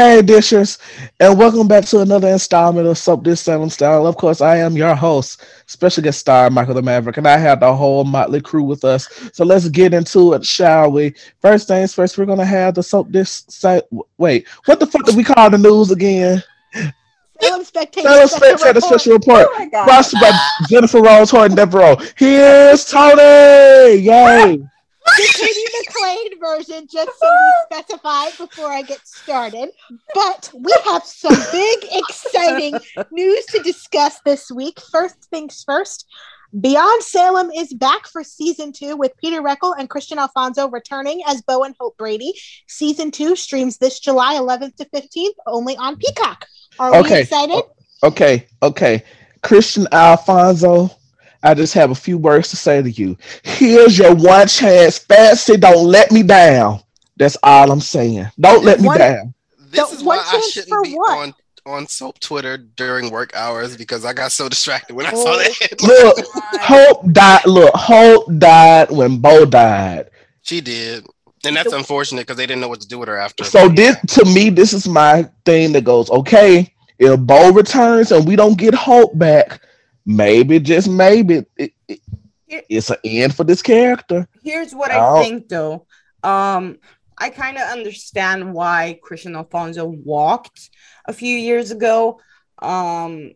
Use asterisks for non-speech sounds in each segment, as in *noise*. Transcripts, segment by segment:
Hey, dishers, and welcome back to another installment of Soap Dish Salem Style. Of course, I am your host, special guest star Michael the Maverick, and I have the whole motley crew with us. So let's get into it, shall we? First things first, we're gonna have the Soap Dish. Sa- Wait, what the fuck did we call the news again? Salem Spectator, Salem Spectator Report. Special Report, Oh by Jennifer Rose Horton Deveraux. Here's Tony. Yay! The version, just so we *laughs* specify before I get started. But we have some big, exciting *laughs* news to discuss this week. First things first. Beyond Salem is back for season two with Peter Reckell and Kristian Alfonso returning as Bo and Hope Brady. Season two streams this July 11th to 15th only on Peacock. Are we excited? Okay, okay. Kristian Alfonso, I just have a few words to say to you. Here's your one chance. Fancy, don't let me down. That's all I'm saying. Don't let me One- down. This is why I shouldn't be what? on on soap Twitter during work hours because I got so distracted when I Oh, saw that. Look, Hope died. Look, Hope died when Bo died. she did, and that's unfortunate because they didn't know what to do with her after. So this, to me, this is my thing that goes, okay, if Bo returns and we don't get Hope back, maybe, just maybe, it, it- it's an end for this character. Here's what Oh. I think though. Um, I kind of understand why Kristian Alfonso walked a few years ago. Um,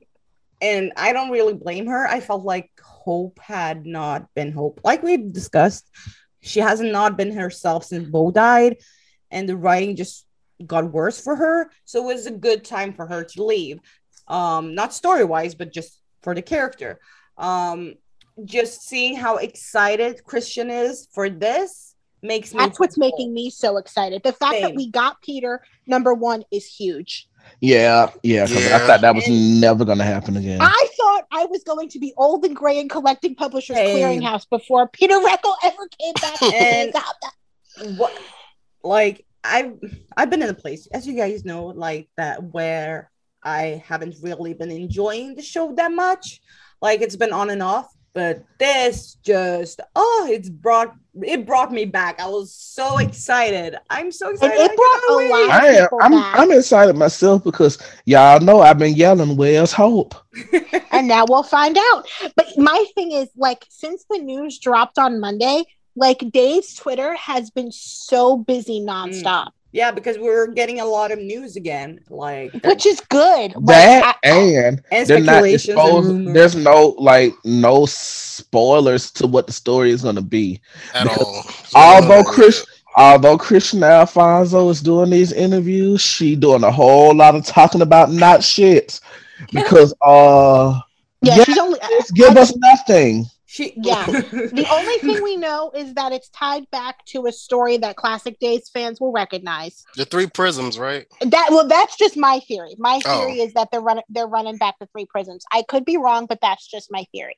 and I don't really blame her. I felt like Hope had not been Hope. Like we've discussed, she hasn't not been herself since Bo died, and the writing just got worse for her. So it was a good time for her to leave. Um, not story wise, but just for the character. Um, just seeing how excited Kristian is for this makes me That's what's making me so excited. The fact that we got Peter, number one, is huge. Yeah, yeah, because I thought that was And- never going to happen again. I thought I was going to be old and gray and collecting Publishers Same. Clearinghouse before Peter Reckell ever came back. And- and got that. what like I've I've been in a place, as you guys know, like that where I haven't really been enjoying the show that much. Like it's been on and off, but this just oh, it's brought it brought me back. I was so excited. I'm so excited. it I brought a cannot lot. wait. I am, people I'm, back. I'm excited myself because y'all know I've been yelling, "Where's Hope?" *laughs* And now we'll find out. But my thing is, like, since the news dropped on Monday, like Dave's Twitter has been so busy mm. nonstop, Yeah, because we're getting a lot of news again. Like which is good. Like, That I- and and they're not speculations and There's no like no spoilers to what the story is going to be. at all. Although So, Chris, although Kristian Alfonso is doing these interviews, she doing a whole lot of talking about not shit because uh, yeah, Yeah, she's only. Uh, just give us nothing. She Yeah. *laughs* The only thing we know is that it's tied back to a story that Classic Days fans will recognize. the three prisms, right? That well, that's just my theory. My Oh. theory is that they're running they're running back the three prisms. I could be wrong, but that's just my theory.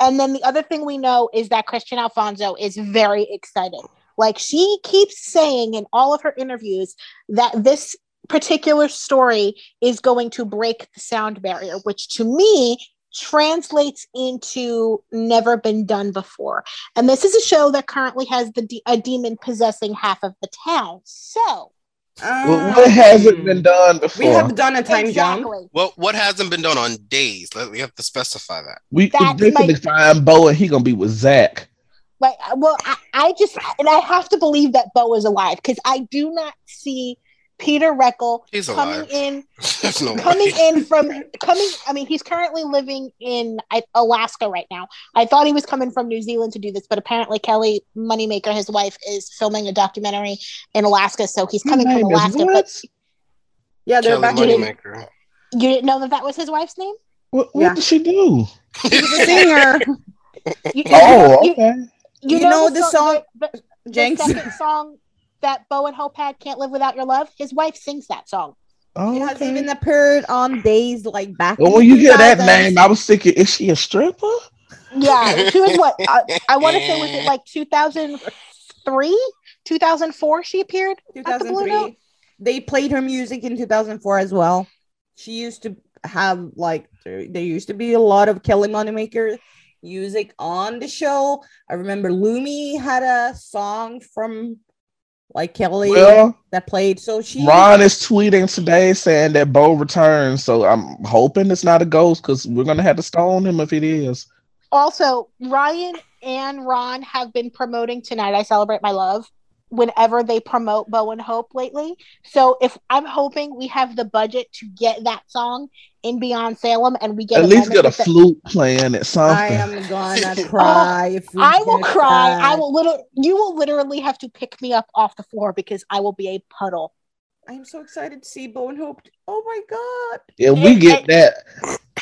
And then the other thing we know is that Kristian Alfonso is very excited. Like she keeps saying in all of her interviews that this particular story is going to break the sound barrier, which to me translates into never been done before. And this is a show that currently has the de- a demon possessing half of the town. So Well, what hasn't been done Um, We have done a time jump. Well, what hasn't been done on days? We have to specify that. We That's they my- can find Bo and he gonna be with Zach. Like, well, I, I just and I have to believe that Bo is alive because I do not see Peter Reckell He's coming alive. in, *laughs* no coming way. in from coming. I mean, he's currently living in Alaska right now. I thought he was coming from New Zealand to do this, but apparently Kelly Moneymaker, his wife, is filming a documentary in Alaska, so he's coming His from Alaska. But Yeah, they're Kelly back in Moneymaker. you didn't know that that was his wife's name. What, what Yeah. did she do? She's a *laughs* singer. *laughs* You, Oh, you, okay. you, You know the song- the- the- the Jenks. second song that Bo and Hope had, "Can't Live Without Your Love." His wife sings that song. Oh, She has okay. even appeared on days like back. Oh, well, when you hear that name, I was thinking, is she a stripper? Yeah, she was what I, I want to say was it like 2003, 2004 she appeared at the Blue Note. 2003. They played her music in 2004 as well. She used to have like there, there used to be a lot of Kelly Moneymaker music on the show. I remember Lumi had a song from like Kelly Well, that played. So she Ron is tweeting today saying that Bo returns, so I'm hoping it's not a ghost because we're gonna have to stone him if it is. Also, Ryan and Ron have been promoting Tonight I Celebrate My Love whenever they promote Bo and Hope lately. So if I'm hoping we have the budget to get that song in Beyond Salem and we get At least get a moment the- flute playing at something. I am *laughs* gonna oh, cry if we I will get cry. I will literally you will literally have to pick me up off the floor because I will be a puddle. I am so excited to see Bo and Hope. Oh my god! Yeah, we get that,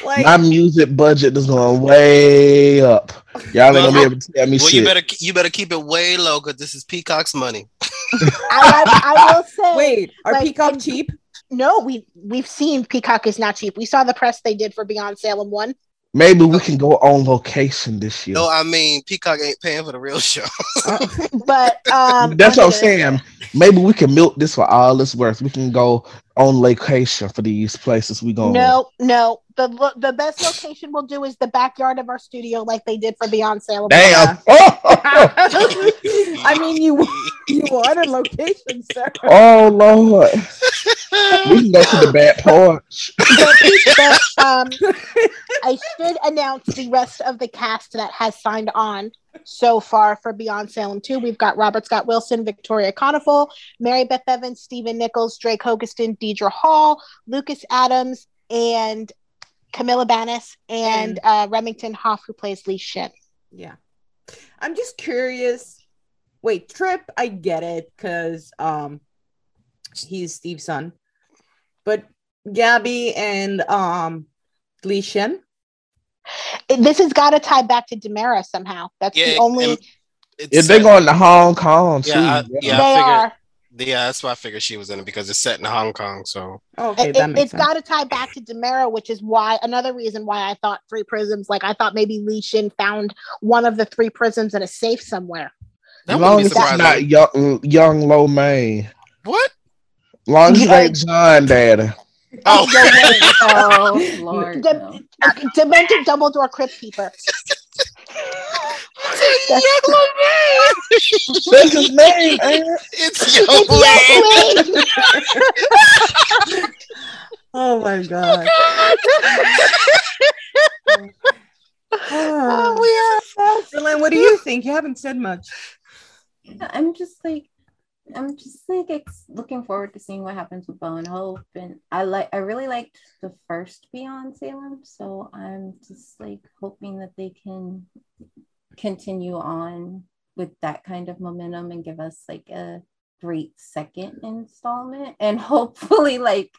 Like my music budget is going way up. Y'all ain't gonna be able to tell me Well, shit. you better you better keep it way low because this is Peacock's money. *laughs* I, I, I will say wait, are like, Peacock and- cheap? no, we we've seen Peacock is not cheap. We saw the press they did for Beyond Salem one. Maybe we can go on location this year. No, I mean Peacock ain't paying for the real show. *laughs* *laughs* But um That's what I'm saying. Maybe we can milk this for all it's worth. We can go on location for these places we go. No, no. The the best location we'll do is the backyard of our studio, like they did for Beyond Salem. Damn. *laughs* I mean, you you wanted location, sir. oh Lord. We can go to the back porch. But, but, um, I should announce the rest of the cast that has signed on so far for Beyond Salem 2. We've got Robert Scott Wilson, Victoria Konefal, Mary Beth Evans, Stephen Nichols, Drake Hogestyn, Deidre Hall, Lucas Adams, and Camila Banus, and uh, Remington Hoff, who plays Li Shin. Yeah. I'm just curious. Wait, Tripp, I get it because um he's Steve's son. But Gabby and um Li Shin, This has got to tie back to DiMera somehow. That's Yeah, the only. and it's, If they're uh, going to Hong Kong too. Yeah, I- yeah. yeah. they figured- are. Yeah, that's why I figured she was in it because it's set in Hong Kong. So oh, okay, It, that makes has got to tie back to DiMera, which is why another reason why I thought three prisms. Like I thought maybe Li Shin found one of the three prisms in a safe somewhere. that As long wouldn't as it's not young, young Lo May. What? Long as it Yeah. John Daddy. Oh, *laughs* No way. Oh Lord. De- no. Demented Dumbledore Crypt Keeper. *laughs* That's his name, ain't it? it's Young It's Lane. Young Lane. Oh my god. oh, we are. Dylan, what do you think? You haven't said much. I'm just like I'm just like ex- looking forward to seeing what happens with Bo and Hope, and I like I really liked the first Beyond Salem, so I'm just like hoping that they can continue on with that kind of momentum and give us like a great second installment, and *laughs* hopefully like.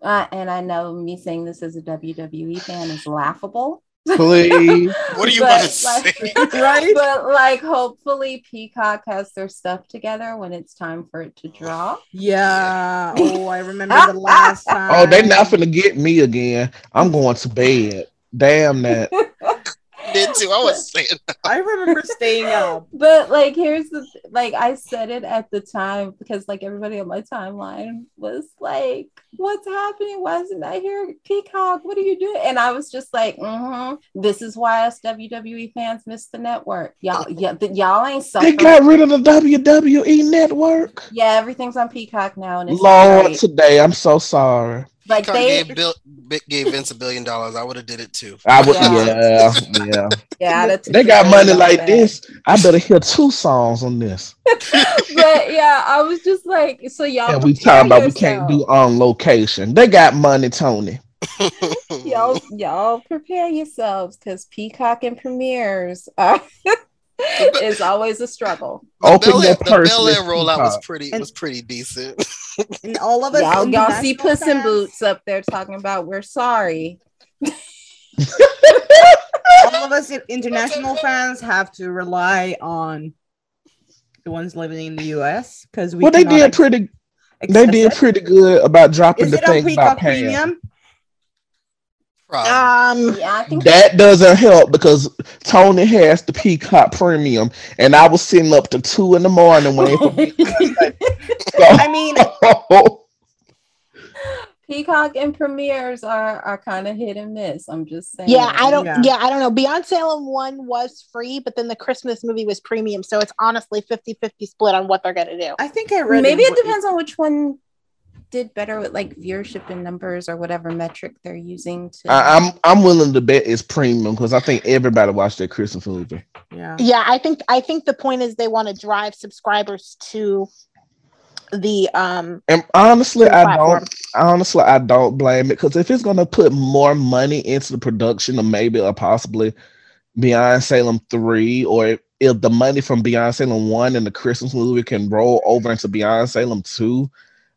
Uh, and I know me saying this as a WWE fan is laughable. Please. What are you But, about to like- say? *laughs* Right? but like hopefully peacock has their stuff together when it's time for it to drop Yeah. *laughs* Oh, I remember the last oh, time. Oh, they're not finna get me again. I'm going to bed. Damn that. *laughs* Did too. I was saying. *laughs* I remember staying up. *laughs* but like here's the like i said it at the time because like everybody on my timeline was like what's happening why isn't i here peacock what are you doing and i was just like mm-hmm, this is why us wwe fans miss the network y'all yeah, th- y'all ain't They suffering got rid of the WWE network. yeah everything's on peacock now and it's Lord, great. today I'm so sorry. Like Peacock they gave, Bill, gave Vince a billion dollars. I would have did it too. I would, Yeah. yeah, yeah. *laughs* yeah that They got money like back. this. I better hear two songs on this. *laughs* but yeah, I was just like, so y'all. And we prepare talking about we can't do on location. They got money, Tony. y'all. Y'all prepare yourselves because Peacock and premieres are, *laughs* is always a struggle. The Open Bel your Air, the purse, Bel Air Miss rollout was pretty And- was pretty decent. *laughs* And all of us. Y'all, y'all see international Puss in Boots up there talking about we're sorry. All of us international fans have to rely on the ones living in the US because we Well, they did ex- pretty. They did it. pretty good about dropping Is the it thing about Premium? Probably. Um, Yeah, That doesn't help because Tony has the Peacock Premium, and I was sitting up to two in the morning waiting *laughs* for. I mean, *laughs* Peacock and premieres are are kind of hit and miss. I'm just saying. Yeah, I don't. Yeah. Yeah. I don't know. Beyond Salem one was free, but then the Christmas movie was premium, so it's honestly 50-50 split on what they're gonna do. I think I read Maybe it w- depends on which one did better with like viewership and numbers or whatever metric they're using to. I, I'm I'm willing to bet it's premium because I think everybody watched that Christmas movie. Yeah. Yeah, I think I think the point is they want to drive subscribers to the um And honestly, I platform. don't. Honestly, I don't blame it because if it's gonna put more money into the production of maybe or possibly Beyond Salem three, or if, if the money from Beyond Salem one and the Christmas movie can roll over into Beyond Salem two,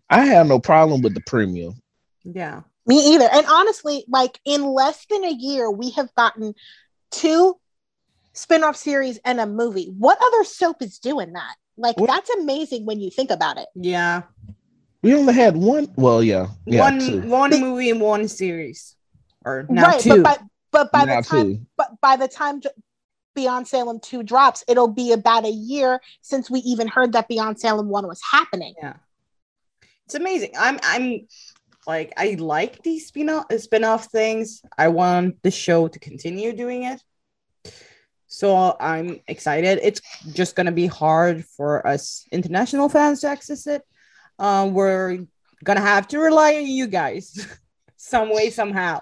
I have no problem with the premium. Yeah. Me either. And honestly, like in less than a year, we have gotten two spin-off series and a movie. What other soap is doing that? Like What? that's amazing when you think about it. Yeah. We only had one. Well, yeah, yeah, one two. one movie and one series. Or now right, two. but by but by Now the time two. but by the time Beyond Salem 2 drops, it'll be about a year since we even heard that Beyond Salem 1 was happening. yeah. It's amazing. I'm I'm like I like these spin-off spin-off things. I want the show to continue doing it. So I'm excited. It's just gonna be hard for us international fans to access it. Uh, we're gonna have to rely on you guys *laughs* some way, somehow.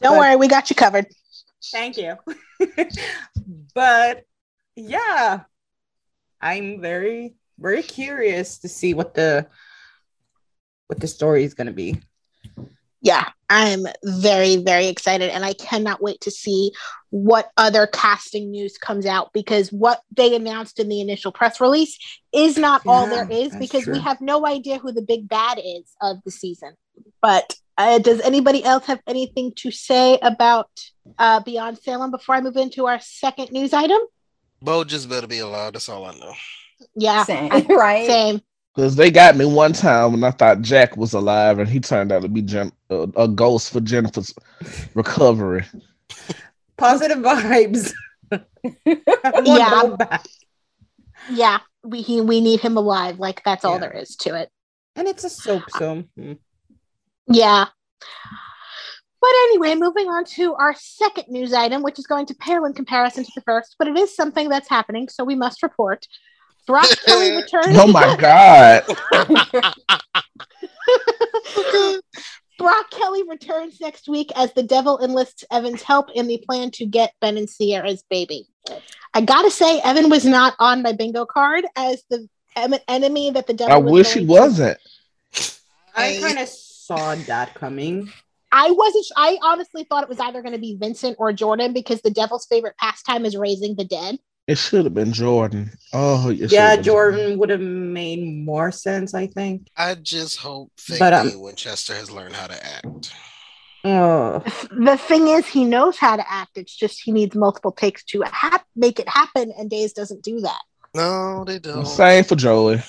Don't But- worry, we got you covered. Thank you. *laughs* but yeah, I'm very very curious to see what the what the story is going to be. yeah, I'm very, very excited, and I cannot wait to see what other casting news comes out because what they announced in the initial press release is not all there is that's because we have no idea who the big bad is of the season. But uh, does anybody else have anything to say about uh, Beyond Salem before I move into our second news item? Bo just better be alive. That's all I know. Yeah, Same, I- *laughs* right? same. Because they got me one time when I thought Jack was alive, and he turned out to be Jen- a, a ghost for Jennifer's recovery. *laughs* Positive vibes. *laughs* Yeah. Yeah, we he, we need him alive. Like that's all there is to it. And it's a soap, so hmm. Yeah. But anyway, moving on to our second news item, which is going to pale in comparison to the first, but it is something that's happening, so we must report. Brock *laughs* Kelly returns. Oh my God. *laughs* Brock Kelly returns next week as the devil enlists Evan's help in the plan to get Ben and Ciara's baby. I gotta say, Evan was not on my bingo card as the em- enemy that the devil. I was wish he to- wasn't. I kind of saw that coming. I wasn't. I honestly thought it was either going to be Vincent or Jordan because the devil's favorite pastime is raising the dead. It should have been Jordan. Oh, Yeah, have Jordan would have made more sense, I think. I just hope Fake But, um, Winchester has learned how to act. Oh, The thing is, he knows how to act. It's just he needs multiple takes to hap- make it happen, and Days doesn't do that. No, they don't. Same for Joey.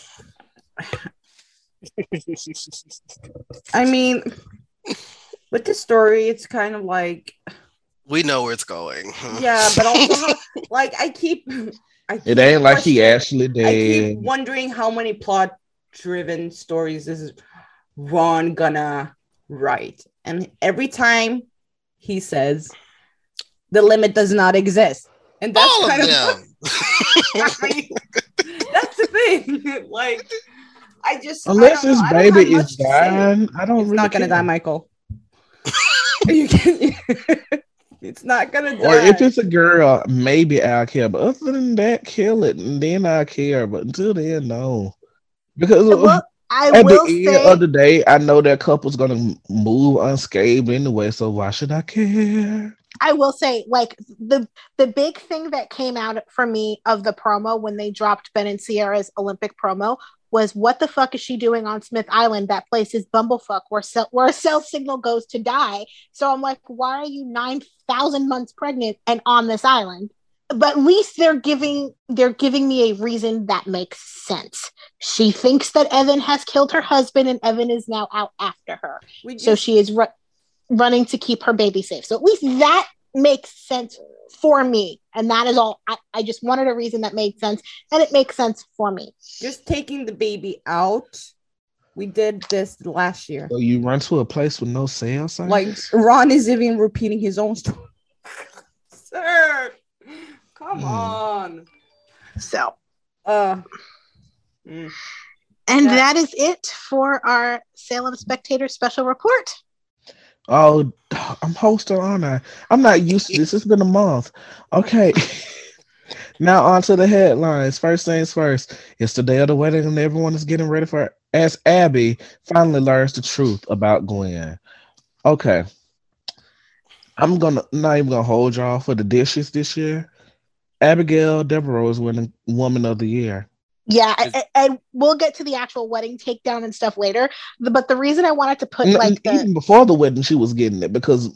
I mean, with this story, it's kind of like We know where it's going. *laughs* yeah, but also like I keep, *laughs* I keep It ain't like he questioning- actually I did. keep wondering how many plot-driven stories this is Ron gonna write, and every time he says the limit does not exist, and that's All kind of them. I *laughs* that's the thing. like, I just Unless I don't his know. I don't baby is dying, I don't It's really not gonna care. die, Michael. you can. It's not gonna die. Or if it's a girl, maybe I'll care. But other than that, kill it, and then I care. But until then, no. Because Well, I at will the say, end of the day, I know that couple's gonna move unscathed anyway. So why should I care? I will say, like the the big thing that came out for me of the promo when they dropped Ben and Ciara's Olympic promo was what the fuck is she doing on Smith Island? That place is bumblefuck where cell, where a cell signal goes to die. So I'm like, why are you nine thousand months pregnant and on this island? But at least they're giving they're giving me a reason that makes sense. She thinks that Evan has killed her husband and Evan is now out after her just, so she is ru- running to keep her baby safe so at least that makes sense for me and that is all I, I just wanted a reason that made sense and it makes sense for me just taking the baby out We did this last year. So you run to a place with no sale signs? Like Ron is even repeating his own story. *laughs* Sir, come Hmm. on. So, Uh, mm. and Yeah. that is it for our Salem Spectator special report. Oh, I'm hosting on I. I'm not used to this. It's been a month. Okay. *laughs* now on to the headlines. First things first. It's the day of the wedding and everyone is getting ready for it. As Abby finally learns the truth about Gwen. Okay. I'm gonna not even gonna hold y'all for the dishes this year. Abigail Deveraux is winning Woman of the Year. Yeah, Is- and, and we'll get to the actual wedding takedown and stuff later. But the reason I wanted to put N- like the even before the wedding, she was getting it because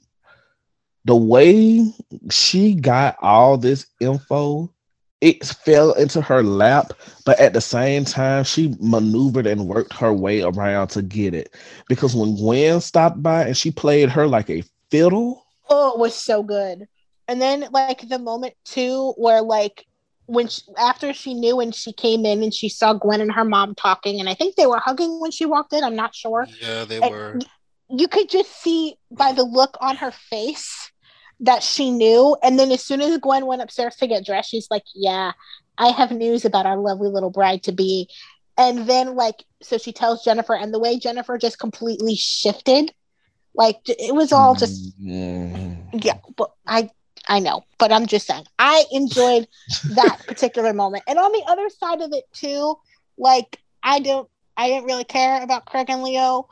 the way she got all this info, it fell into her lap. But at the same time, she maneuvered and worked her way around to get it. Because when Gwen stopped by and she played her like a fiddle, Oh, it was so good. And then like the moment too where like when she, after she knew and she came in and she saw Gwen and her mom talking and I think they were hugging when she walked in, I'm not sure. Yeah, they And were. You could just see by the look on her face that she knew. And then as soon as Gwen went upstairs to get dressed, she's like, "Yeah, I have news about our lovely little bride to be." And then like so she tells Jennifer and the way Jennifer just completely shifted like it was all just Mm. yeah but i i know but i'm just saying i enjoyed that *laughs* particular moment and on the other side of it too like i don't i didn't really care about craig and leo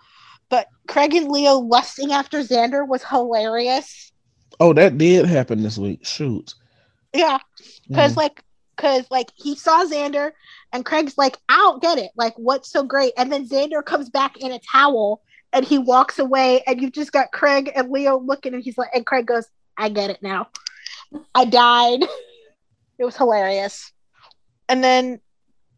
but craig and leo lusting after xander was hilarious Oh, that did happen this week. Shoot. yeah because Mm. like because like he saw xander and craig's like i don't get it like what's so great and then xander comes back in a towel and he walks away and you've just got craig and leo looking and he's like and craig goes i get it now i died it was hilarious and then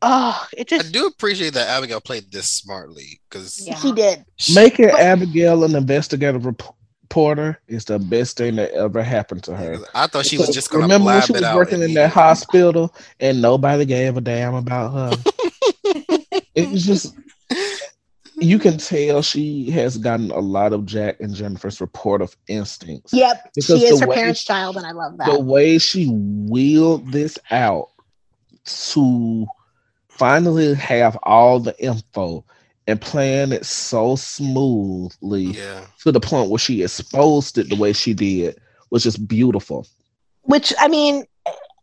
oh it just. I do appreciate that Abigail played this smartly because Yeah. he did Making But- Abigail an investigative rep- reporter is the best thing that ever happened to her. I thought she was just gonna remember when blab she it was out. working in that oh hospital and nobody gave a damn about her. *laughs* it was just you can mm-hmm. tell she has gotten a lot of Jack and Jennifer's report of instincts. yep Because she is her way- parents child and i love that. The way she wheeled this out to finally have all the info and plan it so smoothly Yeah, to the point where she exposed it the way she did was just beautiful. which I mean,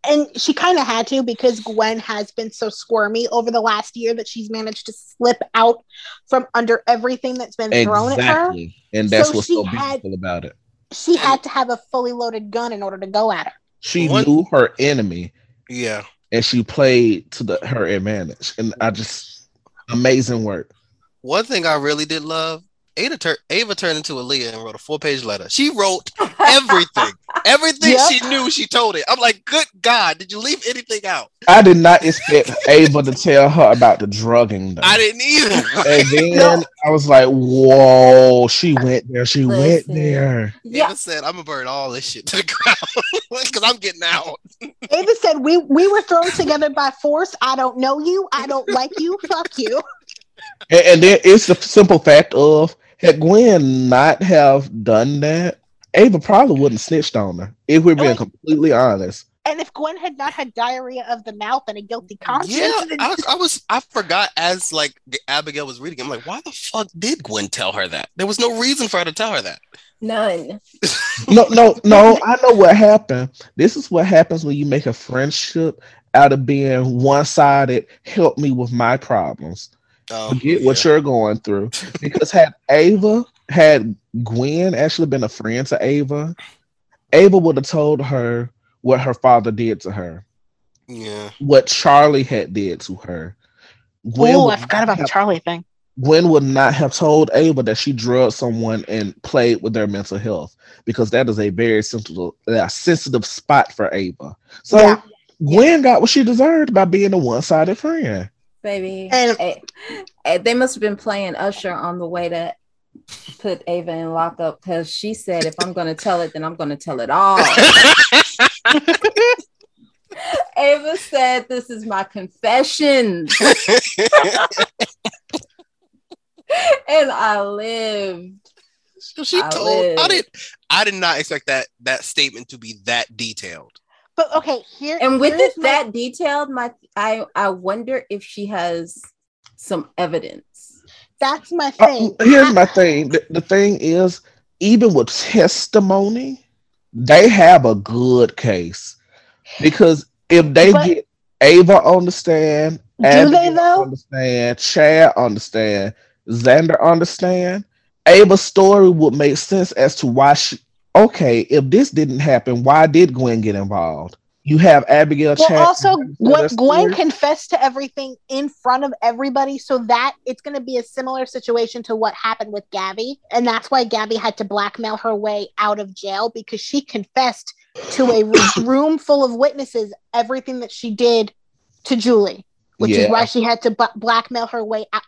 and she kind of had to because Gwen has been so squirmy over the last year that she's managed to slip out from under everything that's been thrown at her. Exactly. And that's So what's she so had- beautiful about it. She had to have a fully loaded gun in order to go at her. She One- knew her enemy yeah. and she played to the her advantage. And I just amazing work. One thing I really did love, Ada tur- Ava turned into Aaliyah and wrote a four page letter. She wrote *laughs* everything, everything Yep. she knew. She told it. I'm like, good God, did you leave anything out? I did not expect Ava to tell her about the drugging though. I didn't either. And then *laughs* No. I was like, whoa, she went there. She went there. Yeah, Ava said, I'm gonna burn all this shit to the *laughs* ground because I'm getting out. Ava said we we were thrown together by force. I don't know you. I don't like you. Fuck you. And, and then it's the simple fact of had Gwen not have done that, Ava probably wouldn't snitched on her. If we're being Like- completely honest. And if Gwen had not had diarrhea of the mouth and a guilty conscience, Yeah, then- I, I was. I forgot as like Abigail was reading. I'm like, why the fuck did Gwen tell her that? There was no reason for her to tell her that. None. No, no, *laughs* no. I know what happened. This is what happens when you make a friendship out of being one-sided. Help me with my problems. Oh, Forget yeah. what you're going through. Because had Ava, had Gwen actually been a friend to Ava, Ava would have told her what her father did to her, Yeah, what Charlie had did to her. Gwen oh, I forgot about the Charlie thing. Gwen would not have told Ava that she drugged someone and played with their mental health because that is a very sensitive, a sensitive spot for Ava. So Yeah. Gwen got what she deserved by being a one-sided friend. Baby. And- Eh, eh, they must have been playing Usher on the way to put Ava in lockup because she said, if I'm going to tell it, then I'm going to tell it all. *laughs* Ava said, This is my confession. And I lived. So she I told I did I did not expect that that statement to be that detailed. But okay, here And with it my- that detailed, my I I wonder if she has some evidence. that's my Uh, thing. here's my thing. The, the thing is, even with testimony, they have a good case because if they But- get Ava on the stand, Do they, though? Understand? Chad understand? Xander understand? Ava's story would make sense as to why she. Okay, if this didn't happen, why did Gwen get involved? You have Abigail. Well, also, Gwen, Gwen confessed to everything in front of everybody, so that it's going to be a similar situation to what happened with Gabby, and that's why Gabby had to blackmail her way out of jail because she confessed to a *coughs* room full of witnesses everything that she did to Julie, which Yeah. is why she had to b- blackmail her way out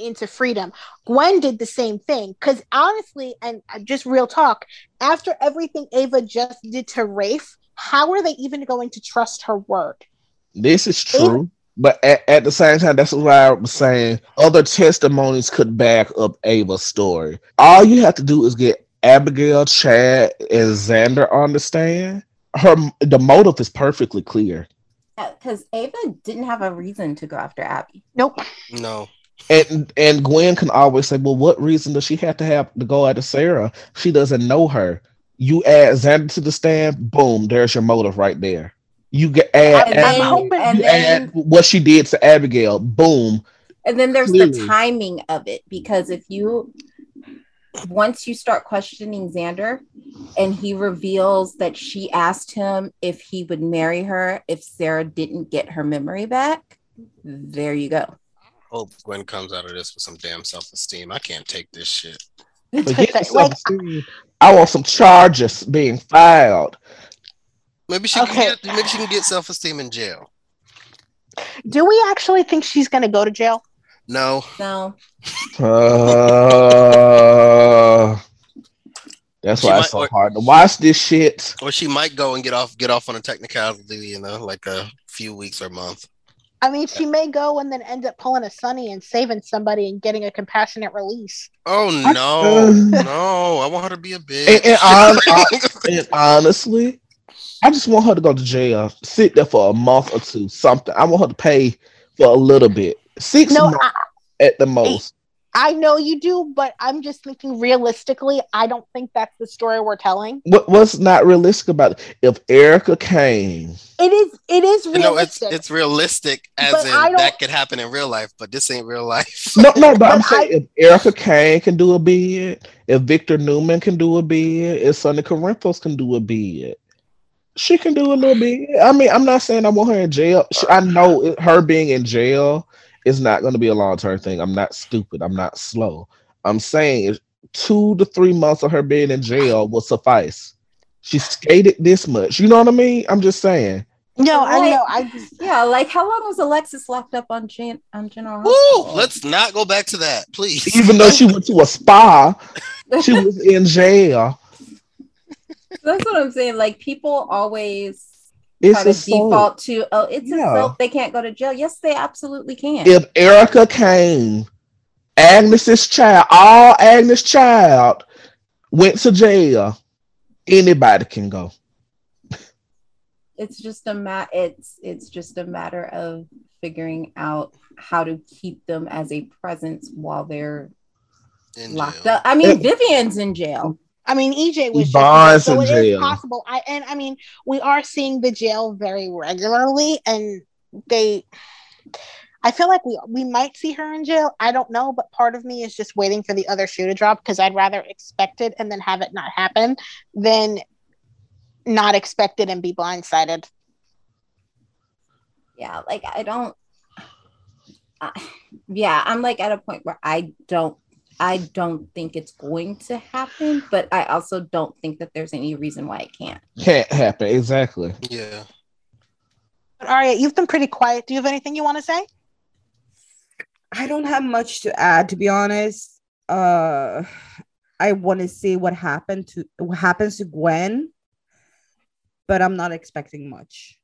into freedom. Gwen did the same thing because honestly, and uh, just real talk, after everything Ava just did to Rafe, how are they even going to trust her word? This is true, but at, at the same time, that's why I was saying other testimonies could back up Ava's story. All you have to do is get Abigail, Chad, and Xander on the stand. Her the motive is perfectly clear, Because Ava didn't have a reason to go after Abby. Nope. No. And and Gwen can always say, "Well, what reason does she have to have to go after Sarah? She doesn't know her." You add Xander to the stand, boom, there's your motive right there. You get add, And I'm then, hoping- and you then, add what she did to Abigail, boom, and then there's Clearly. the timing of it because if you once you start questioning Xander and he reveals that she asked him if he would marry her if Sarah didn't get her memory back, there you go. Hope Gwen comes out of this with some damn self esteem. I can't take this shit. Like- I want some charges being filed. Maybe she Okay. can get maybe she can get self esteem in jail. Do we actually think she's going to go to jail? No. No, Uh, that's She why might- it's so or- hard to watch this shit. Or she might go and get off get off on a technicality, you know, like a few weeks or month. I mean, she may go and then end up pulling a Sunny and saving somebody and getting a compassionate release. Oh *laughs* no, no! I want her to be a bitch. And, and, *laughs* hon- and honestly, I just want her to go to jail, sit there for a month or two, something. I want her to pay for a little bit, six No, months I, at the most. I know you do, but I'm just thinking realistically, I don't think that's the story we're telling. What, what's not realistic about it? If Erica Kane, It is. It is You know, it's realistic. it's realistic as But in that could happen in real life, but this ain't real life. no, no, but, I'm But saying if Erica Kane can do a bid, if Victor Newman can do a bid, if Sonny Corinthos can do a bid, she can do a little bit. I mean, I'm not saying I want her in jail. She, I know it, her being in jail is not going to be a long term thing. I'm not stupid. I'm not slow. I'm saying two to three months of her being in jail will suffice. She skated this much. You know what I mean? I'm just saying. no, I Right. know. I just, yeah, like how long was Alexis locked up on Gen- on General Woo! Hospital? Let's not go back to that, please. Even though she went to a spa, she was in jail. *laughs* That's what I'm saying. Like people always It's try to default to, oh, it's Yeah. assault. They can't go to jail. Yes, they absolutely can. if Erica Kane, Agnes's child, all Agnes' child went to jail, anybody can go. It's just a mat. It's it's just a matter of figuring out how to keep them as a presence while they're In locked jail. up. I mean, It- Vivian's in jail. I mean, EJ was Yvonne's just so in it is jail. possible. I and I mean, we are seeing the jail very regularly, and they. I feel like we we might see her in jail. I don't know, but part of me is just waiting for the other shoe to drop because I'd rather expect it and then have it not happen than not expect it and be blindsided. Yeah, like I don't. I, yeah, I'm like at a point where I don't. I don't think it's going to happen, but I also don't think that there's any reason why it can't. Can't happen. Exactly. Yeah. But Aria, you've been pretty quiet. Do you have anything you want to say? I don't have much to add, to be honest. Uh, I want to see what happened to what happens to Gwen, but I'm not expecting much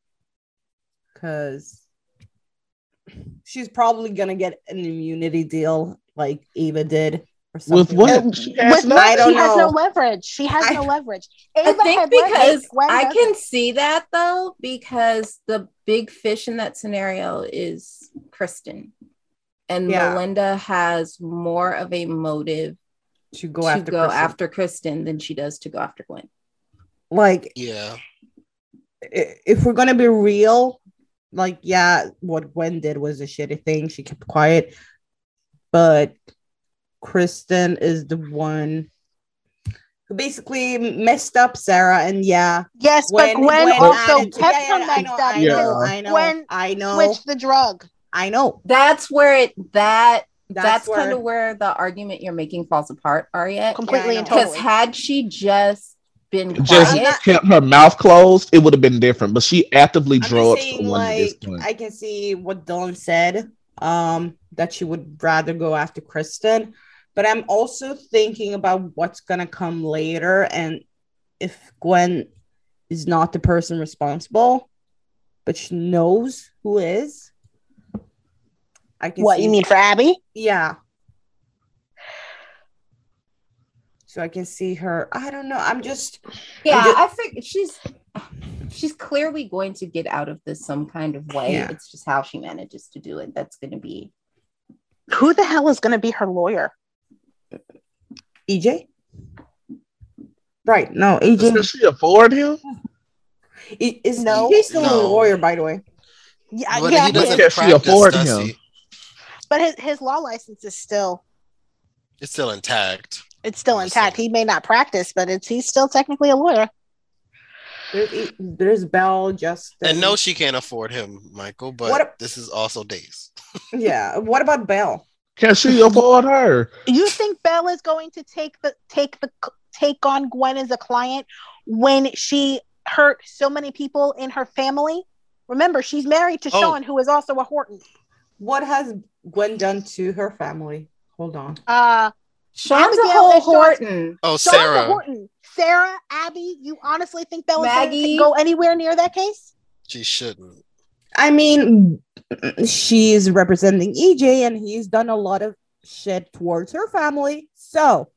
because she's probably gonna get an immunity deal like Ava did or With what? She has with no- I don't she has no leverage. She has I- no leverage. I think had leverage, because I doesn't. can see that though, because the big fish in that scenario is Kristen. And Yeah. Melinda has more of a motive to go to after go Kristen. after Kristen than she does to go after Gwen. like Yeah. if we're gonna be real, like yeah, what Gwen did was a shitty thing. She kept quiet, but Kristen is the one who basically messed up Sarah. And yeah, Yes, but Gwen, also added kept yeah, her yeah, I mixed know, up I Yeah. know, because I know, Gwen I know, switched the drug. I know. That's where it that that's, where- kind of where the argument you're making falls apart, Ariette. Completely I and know. Because had she just been just kept her mouth closed, it would have been different. But she actively I'm just someone like. I can see what Dylan said, um, that she would rather go after Kristen. But I'm also thinking about what's gonna come later, and if Gwen is not the person responsible, but she knows who is. I can What see- you mean for Abby? Yeah. So I can see her. I don't know. I'm just yeah, ju- I think she's she's clearly going to get out of this some kind of way. Yeah. It's just how she manages to do it. That's going to be Who the hell is going to be her lawyer? EJ. Right. No, Can EJ she afford him? I- Is No. EJ still a lawyer, by the way? Yeah, But yeah, he but, doesn't Can she afford him? he? but his, his law license is still It's still intact. It's still intact. He may not practice, but it's he's still technically a lawyer. There's, there's Belle, Justin. And no, she can't afford him, Michael. But What a- this is also days. *laughs* yeah. What about Belle? Can she afford her? You think Belle is going to take the take the take on Gwen as a client when she hurt so many people in her family? Remember, she's married to Oh. Shawn, who is also a Horton. What has Gwen done to her family? Hold on. Uh, Shawn's a whole Horton. Oh, Shawn's a Sarah. Horton. Sarah, Abby, you honestly think Belle is going Maggie. to go anywhere near that case? She shouldn't. I mean, she's representing EJ, and he's done a lot of shit towards her family. So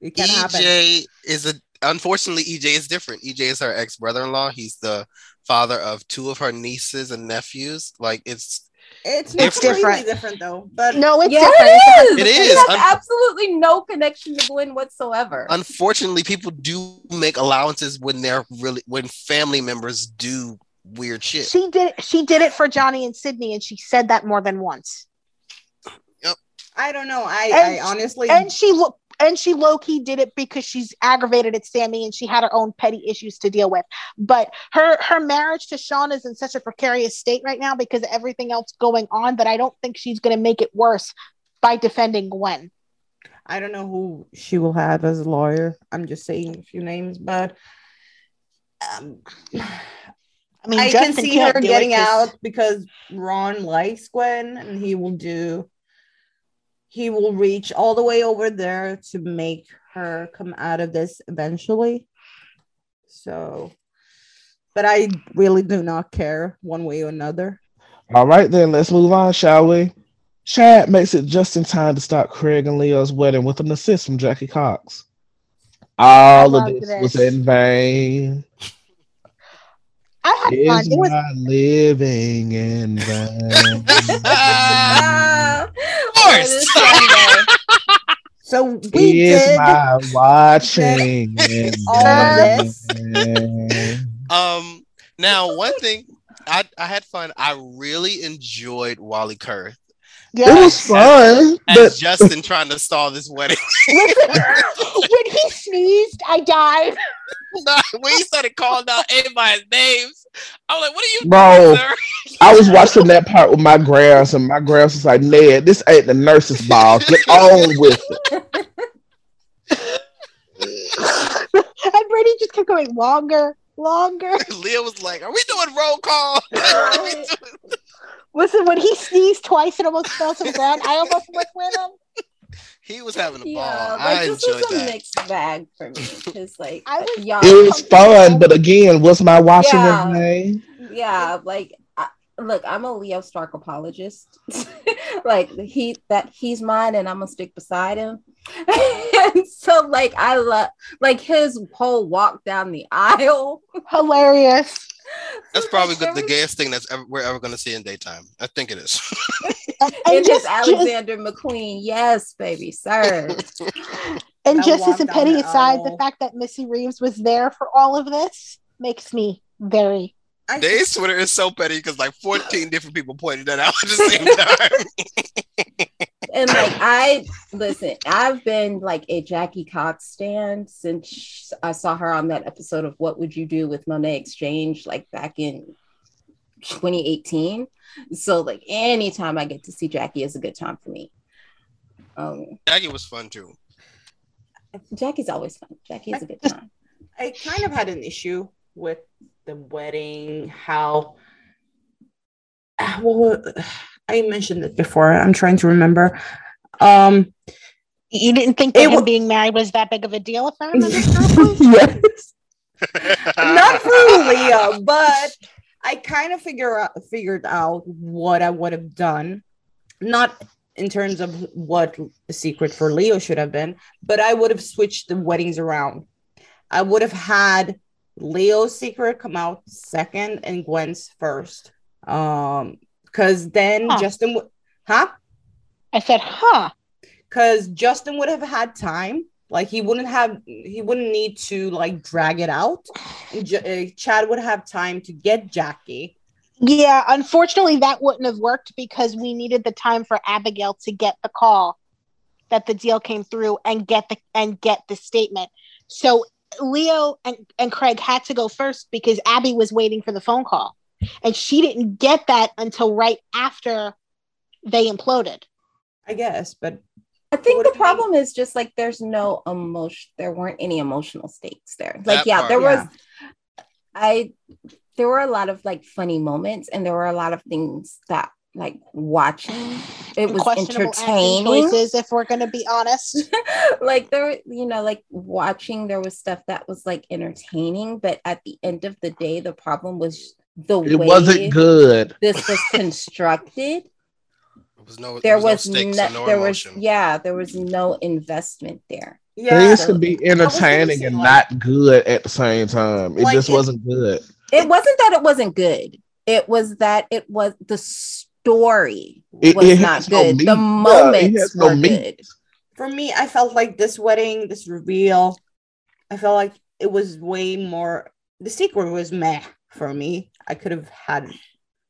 it can happen. EJ is a unfortunately EJ is different. EJ is her ex brother in law. He's the father of two of her nieces and nephews. Like it's It's, It's completely different. different, though. But No, it's Yeah, different. it is. It It is. has Un- absolutely no connection to Gwen whatsoever. unfortunately people do make allowances when they're really when family members do weird shit. She did. She did it for Johnny and Sydney, and she said that more than once. Yep. I don't know. I, And- I honestly, and she lo- and she low key did it because she's aggravated at Sami and she had her own petty issues to deal with. But her her marriage to Shawn is in such a precarious state right now because of everything else going on that I don't think she's going to make it worse by defending Gwen. I don't know who she will have as a lawyer. I'm just saying a few names, but um, *sighs* I mean, I can Justin see can't her getting out because Ron likes Gwen, and he will do. He will reach all the way over there to make her come out of this eventually. So, but I really do not care one way or another. All right, then let's move on, shall we? Chad makes it just in time to stop Craig and Leo's wedding with an assist from Jackie Cox. All of this, this. was in vain. I had fun. Is It was my living in vain? *laughs* Course. *laughs* So we Is did. my watching in all of this. vain? Um now one thing I, I had fun. I really enjoyed Wally Kurth It was fun, as but Justin trying to stall this wedding. Listen, *laughs* when he sneezed, I died. *laughs* when he started calling out everybody's names, I'm like, what are you Bro. doing, sir? I was *laughs* watching that part with my grams, and my grams was like, "Ned, this ain't the nurse's ball. Get on with it." and Brady just kept going longer, longer. Leah was like, Are we doing roll call? Listen, when he sneezed twice and almost fell to the ground, I almost went with him. he was having a ball. Yeah, I like this enjoyed was a that. mixed bag for me because, like, I was- y'all, It was fun, but again, was my watching Yeah. in vain? yeah, like, I, look, I'm a Leo Stark apologist. *laughs* like he that he's mine, and I'm gonna stick beside him. *laughs* and so like I love like his whole walk down the aisle. Hilarious. *laughs* That's probably like, good, the gayest thing that's ever we're ever going to see in daytime. I think it is. *laughs* And, And and his just, just Alexander McQueen, yes, baby, sir. *laughs* and That just as a petty aside, the fact that Missy Reeves was there for all of this makes me very I Dave's Twitter is so petty because like 14 different people pointed that out at the same time. And like I listen, I've been like a Jackie Cox stand since I saw her on that episode of What Would You Do with Monét X Change, like back in 2018. So like anytime I get to see Jackie is a good time for me. Um, Jackie was fun too. Jackie's always fun. Jackie is a good time. *laughs* I kind of had an issue with the wedding, how *sighs* well I mentioned it before. I'm trying to remember. Um You didn't think that It him wa- being married was that big of a deal, if I remember yes. *laughs* Not for Leah, but I kind of figure out figured out what I would have done. Not in terms of what the secret for Leo should have been, but I would have switched the weddings around. I would have had Leo's secret come out second and Gwen's first. Um, because then Huh. Justin would, huh? I said, huh. because Justin would have had time. Like he wouldn't have, he wouldn't need to like drag it out. J- uh, Chad would have time to get Jackie. Yeah, unfortunately, that wouldn't have worked because we needed the time for Abigail to get the call that the deal came through and get the and get the statement. So Leo and, and Craig had to go first because Abby was waiting for the phone call. And she didn't get that until right after they imploded. I guess, but I think the do you problem is just like there's no emotion. There weren't any emotional stakes there. Like, That yeah, part, there was. yeah. I there were a lot of like funny moments, and there were a lot of things that like watching it was Questionable acting entertaining. choices, if we're going to be honest. *laughs* like there, you know, like watching there was stuff that was like entertaining, but at the end of the day, the problem was the It way wasn't good. this was constructed. There was no there there was, was, no stakes no, and no there was yeah, there was no investment there. yeah, Things so- can be entertaining and like- not good at the same time. It Like, just it- wasn't good. It wasn't that it wasn't good. It was that it was the story It- was it not has no good. the Yeah, moments has no were meat. good. for me, I felt like this wedding, this reveal, I felt like it was way more. The secret was meh for me. I could have had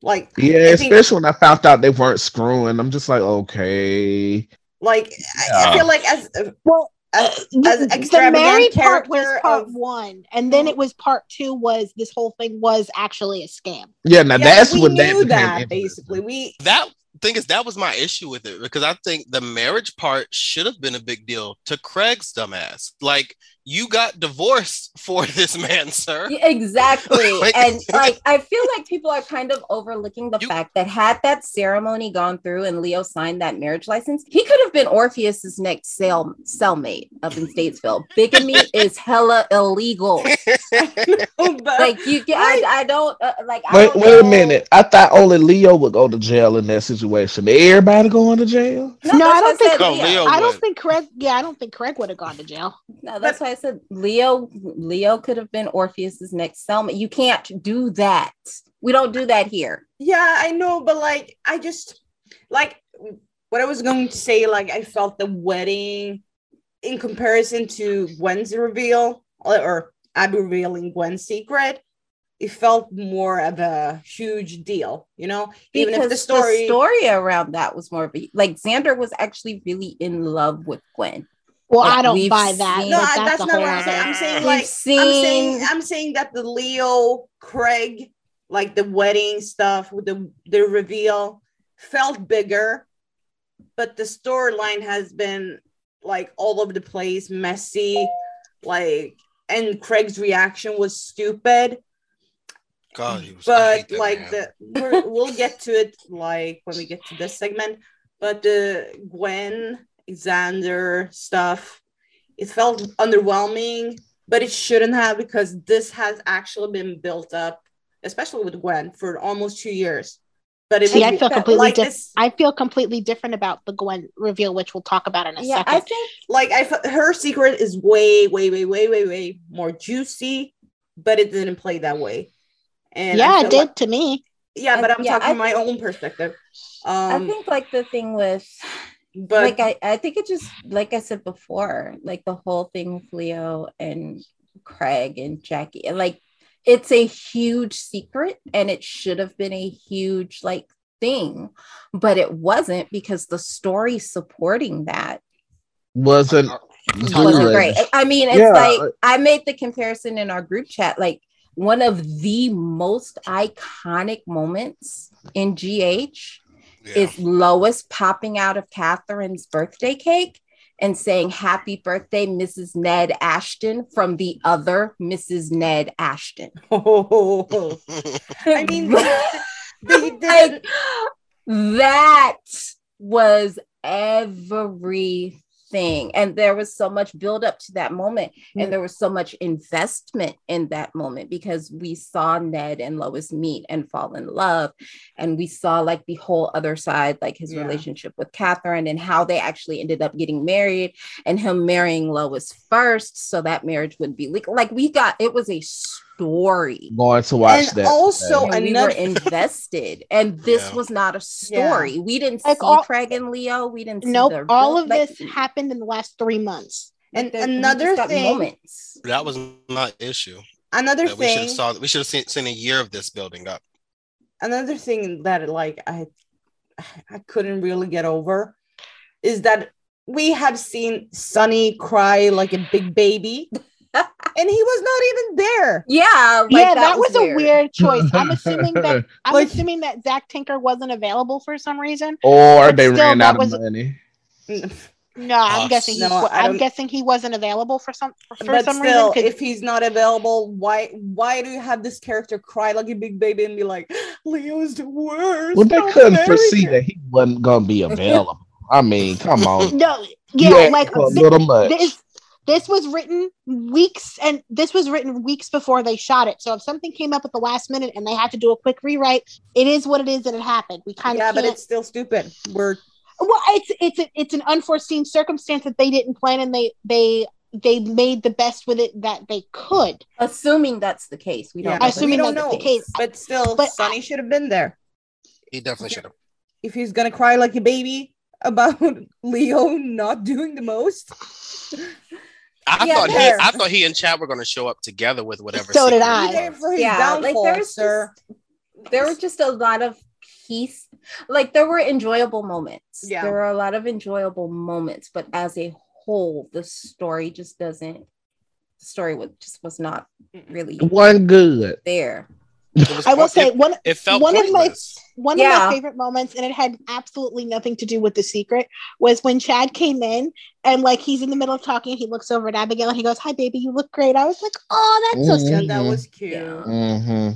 like Yeah, I think- especially when I found out they weren't screwing. I'm just like, okay. like I, I feel like as uh, Well, as, uh, the, as the extravagant married part was part of- one, and then it was part two. Was this whole thing was actually a scam? Yeah, now Yeah, that's we when that knew became that basically. We that thing is that was my issue with it because I think the marriage part should have been a big deal to Craig's dumbass. Like you got divorced for this man, sir. Exactly. *laughs* Like- and *laughs* like I feel like people are kind of overlooking the You- fact that had that ceremony gone through and Leo signed that marriage license, he could have been Orpheus's next cell cellmate up in Statesville. *laughs* Bigamy is hella illegal. but Like you get, I, I don't uh, like. I Wait, don't wait a minute. I thought only Leo would go to jail in that situation. Everybody going to jail? No, No, I don't think- said Leo. Leo. I don't think Craig. Yeah, I don't think Craig would have gone to jail. No, that's why I said Leo. Leo could have been Orpheus's next Selma. You can't do that. We don't do that here. yeah, I know, but like I just like what I was going to say, like I felt the wedding in comparison to Gwen's reveal or, or Abby revealing Gwen's secret, it felt more of a huge deal, you know? Even if the Because story, story around that was more of a, like Xander was actually really in love with Gwen. Well, Like, I don't buy that. seen- no, but I, that's not what I'm saying. I'm saying We've like I'm saying I'm saying that the Leo Craig, like the wedding stuff with the the reveal, felt bigger, but the storyline has been like all over the place, messy, like and Craig's reaction was stupid. God, he was, But that like man. the we're, we'll get to it like when we get to this segment. But the Gwen Xander stuff, it felt underwhelming, but it shouldn't have because this has actually been built up, especially with Gwen, for almost two years. But it See, was I feel completely like different. this, I feel completely different about the Gwen reveal, which we'll talk about in a Yeah, second. I think like I fe- her secret is way, way, way, way, way, way more juicy, but it didn't play that way. And yeah, it did like- to me. yeah, but I'm Yeah, talking I my think- own perspective. I Um, think like the thing with but like I, I think it just like I said before, like the whole thing with Leo and Craig and Jackie, like it's a huge secret and it should have been a huge like thing, but it wasn't because the story supporting that Wasn't wasn't great. I mean, it's Yeah. like I made the comparison in our group chat, like one of the most iconic moments in GH Yeah. is Lois popping out of Catherine's birthday cake and saying happy birthday, Mrs. Ned Ashton from the other Mrs. Ned Ashton. *laughs* I mean, they *laughs* did *laughs* Like, that was everything. And there was so much build up to that moment. And mm. there was so much investment in that moment because we saw Ned and Lois meet and fall in love. And we saw like the whole other side, like his Yeah. relationship with Catherine and how they actually ended up getting married and him marrying Lois first. So that marriage would be legal. Like we got it was a story. Going to watch And that. also- And we another- were *laughs* invested, and this Yeah. was not a story. We didn't Like see all- Craig and Leo. We didn't see Nope. the All real- of like, this happened in the last three months. And there- another thing- moments. that was not issue. another That we should thing. have saw. We should have seen, seen a year of this building up. another thing that like I I couldn't really get over is that we have seen Sonny cry like a big baby, *laughs* and he was not even there. Yeah, like, yeah, that, was, a weird choice. I'm *laughs* assuming that I'm Like- assuming that Zach Tinker wasn't available for some reason. or But they still, ran out of money. No, I'm Us. guessing he, No, I I'm guessing he wasn't available for some for but some still, reason. 'cause- if he's not available, why why do you have this character cry like a big baby and be like, *gasps* Leo's the worst? Well, they don't couldn't foresee him." that he wasn't gonna be *laughs* available. I mean, come on. no, yeah, You asked like a little much. this this was written weeks and this was written weeks before they shot it. So if something came up at the last minute and they had to do a quick rewrite, it is what it is and it happened. We kind of Yeah, can't. but it's still stupid. We're well, it's it's a, it's an unforeseen circumstance that they didn't plan and they they they made the best with it that they could. Assuming that's the case, we don't. yeah, know. Assuming we don't that's know. the case. But still, But Sonny should have been there. He definitely should have. If he's gonna cry like a baby about *laughs* Leo not doing the most, I Yeah, thought he. I thought he and Chad were going to show up together with whatever. So did I. it Be there was. for his like downfall, there's sir. just, there were just a lot of peace. Like there were enjoyable moments. Yeah. there were a lot of enjoyable moments, but as a whole, the story just doesn't. The story was just was not really One good. there. It was I will point- say it, one it felt one of my- one Yeah. of my favorite moments, and it had absolutely nothing to do with the secret, was when Chad came in and like he's in the middle of talking, he looks over at Abigail and he goes, "Hi, baby, you look great." I was like, "Oh, that's so Mhm. Yeah, sweet." that was cute. Yeah. Mm-hmm.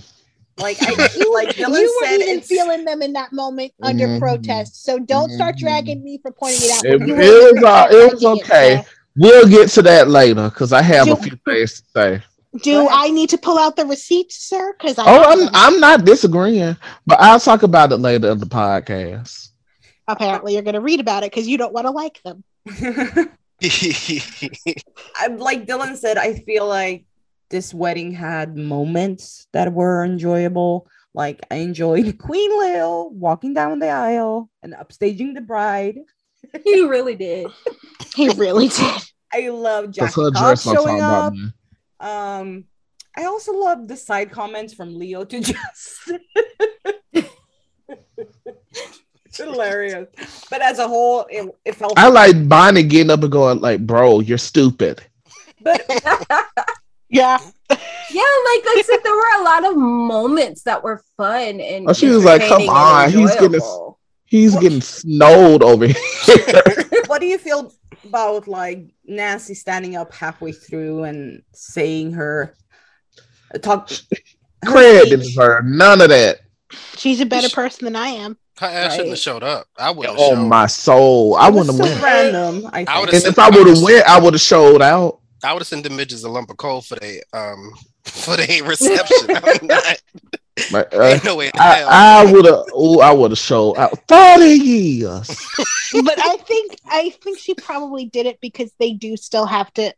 Like I *laughs* like Dylan you weren't even it's, feeling them in that moment under Mhm. protest, so don't start Mhm. dragging me for pointing it out. It, it was uh, it was liking okay. so We'll get to that later because I have a few things to say. Do I need to pull out the receipts, sir? Because I oh, I'm them. I'm not disagreeing, but I'll talk about it later in the podcast. apparently you're going to read about it because you don't want to like them. *laughs* I'm like Dylan said, I feel like this wedding had moments that were enjoyable. Like I enjoyed *laughs* Queen Lil walking down the aisle and upstaging the bride. You really did. He really *laughs* did. I love Because Jackie her Cobb dress showing up. about. Man. Um, I also love the side comments from Leo to *laughs* Justin. it's hilarious. But as a whole, it, it felt I like Bonnie getting up and going like, "Bro, you're stupid." but *laughs* Yeah. Yeah, like I said, there were a lot of moments that were fun and Oh, she was like, "Come on, he's getting enjoyable. He's getting snowed over here. what do you feel about like Nancy standing up halfway through and saying her talk her Cred speech? didn't none of that. She's a better person than I am. Her ass shouldn't have showed up. I would have. Oh my soul! I It wouldn't so have went. random. I, I would've And if I would have went, I would have showed out. I would have sent the midgets a lump of coal for they um *laughs* for their reception. I'm *laughs* not- But, *laughs* uh, Ain't no way in hell. I, I would have. Oh, I would have showed out thirty years. but I think I think she probably did it because they do still have to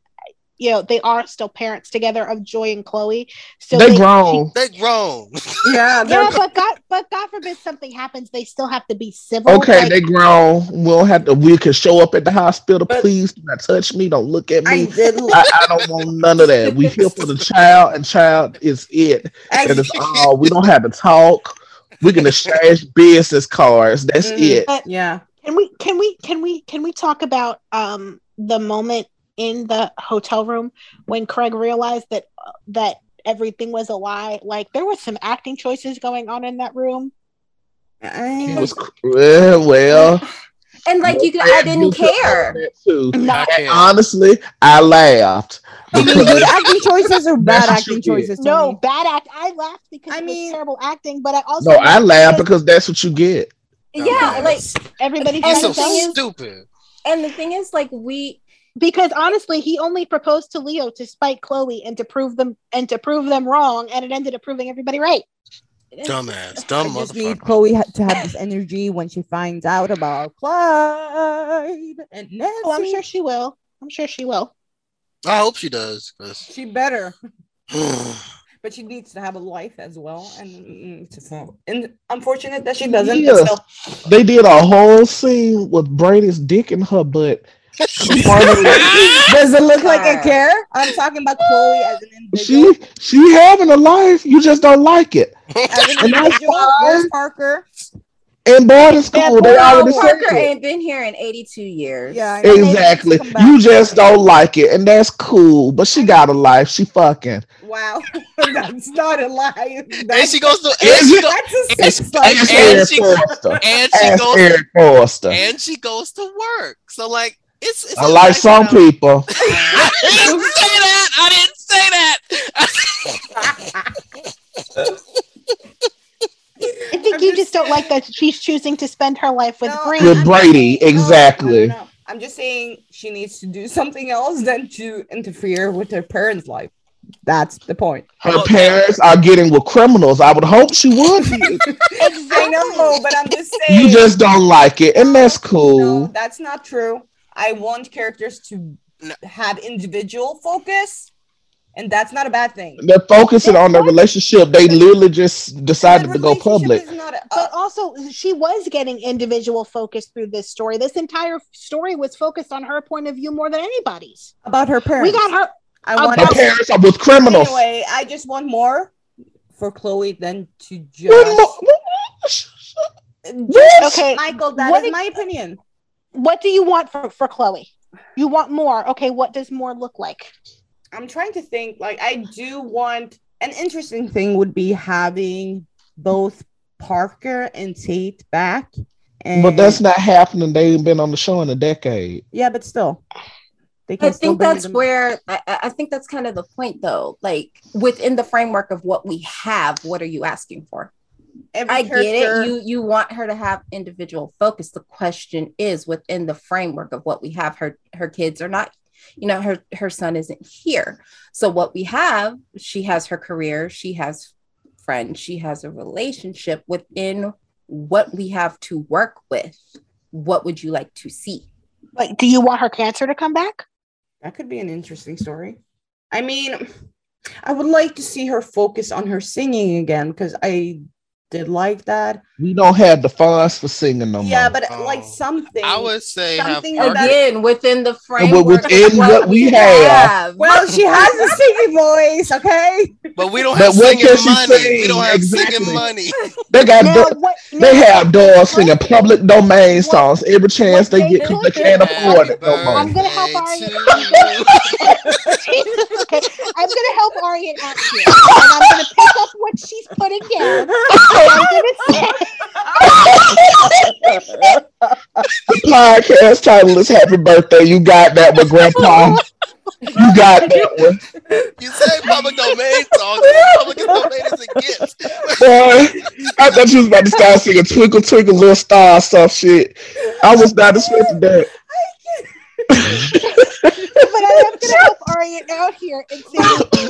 you know, they are still parents together of Joy and Chloe. So they grown. they grown. Yeah, *laughs* they're Yeah, but God, but God forbid something happens, they still have to be civil. Okay, like- they grown. We don't have to. We can show up at the hospital. Please do not touch me. Don't look at I me. did. I, I don't want none of that. We here for the child, and child is it. And it's *laughs* all. We don't have to talk. We can exchange business cards. That's Mhm. it. yeah. Can we can we can we can we talk about um the moment in the hotel room when Craig realized that that everything was a lie? Like there were some acting choices going on in that room. It I, was well, well. And like you could, I didn't care. Not I. Honestly, I laughed because good acting choices or bad acting choices? no Tony? bad act. I laughed because I it mean- was terrible acting, but I also no, I laughed because because that's what you get. Yeah, like everybody And He's tried so the to thing say is- stupid. and the thing is like we because honestly, he only proposed to Leo to spite Chloe and to prove them and to prove them wrong, and it ended up proving everybody right. *laughs* Dumbass. I Dumb just need. Chloe ha- to have this energy when she finds out about Clyde and Nancy. Oh, I'm sure she will. I'm sure she will. I hope she does. 'cause- she better, *sighs* but she needs to have a life as well. And it's and unfortunate that she doesn't. Yeah. They did a whole scene with Brady's dick in her butt. *laughs* does it look like I care? I'm talking about Chloe as an individual. She she having a life. You just don't like it. as an And that's individual, fine. where's Parker? In boarding school, they Well, already said Parker ain't been here in 82 years. Yeah, I know. Maybe she Exactly. You just don't like it, and that's cool. But she got a life. She fucking. Wow, *laughs* that's not a lie. and she goes to and she, it? go, that's a and- sex and Eric she- Forster. and she goes Eric and she goes to work. So like it's, it's I like some people. people. *laughs* I didn't say that. I didn't say that. I think I'm you just just don't like that she's choosing to spend her life with No, Brady. With Brady, exactly. no, no. I'm just saying she needs to do something else than to interfere with her parents' life. That's the point. Her Okay. parents are getting with criminals. I would hope she would. be. *laughs* I know, but I'm just saying. you just don't like it, and that's No, cool. that's not true. I want characters to No. have individual focus, and that's not a bad thing. They're focusing on the relationship. They literally just decided to go public. is not a- but also she was getting individual focus through this story. This entire story was focused on her point of view more than anybody's. about her parents. We got her. I about want Her parents are with criminals. Anyway, I just want more for Chloe than to just. mo- What? Okay, Michael, that is What ex- my opinion. What do you want for for Chloe? You want more. Okay, what does more look like? I'm trying to think. Like, I do want an interesting thing would be having both Parker and Tate back. And But that's not happening. They've been on the show in a decade. yeah, but still, they can I still think that's them- where I, I I think that's kind of the point though. Like within the framework of what we have, what are you asking for? Every I get it. You you want her to have individual focus. The question is within the framework of what we have. Her her kids are not, you know, her her son isn't here. So what we have, she has her career, she has friends, she has a relationship within what we have to work with. What would you like to see? Like, do you want her cancer to come back? That could be an interesting story. I mean, I would like to see her focus on her singing again because I did like that. We don't have the funds for singing no more. Yeah, but Oh. like something. I would say have Something that- Again, within the framework within of what we have. well, she has a singing voice, okay? but we don't But have what singing money. sing? We don't have Exactly. singing money. *laughs* they got Now, do- what, they now, have dogs singing public domain what- songs every chance they what get they because they can't do- afford it no more. I'm gonna help Birthday Arya. to Jesus, *laughs* okay. I'm gonna help Arya out here, and I'm gonna pick up what she's putting down. *laughs* And I'm gonna say, The podcast title is Happy Birthday. You got that one, Grandpa. You got that one. You say public domain songs. Public domain is a gift. Boy, I thought you was about to start singing Twinkle Twinkle Little Star stuff shit. I was not expecting that. *laughs* but I am gonna help Arya out here and say, *laughs*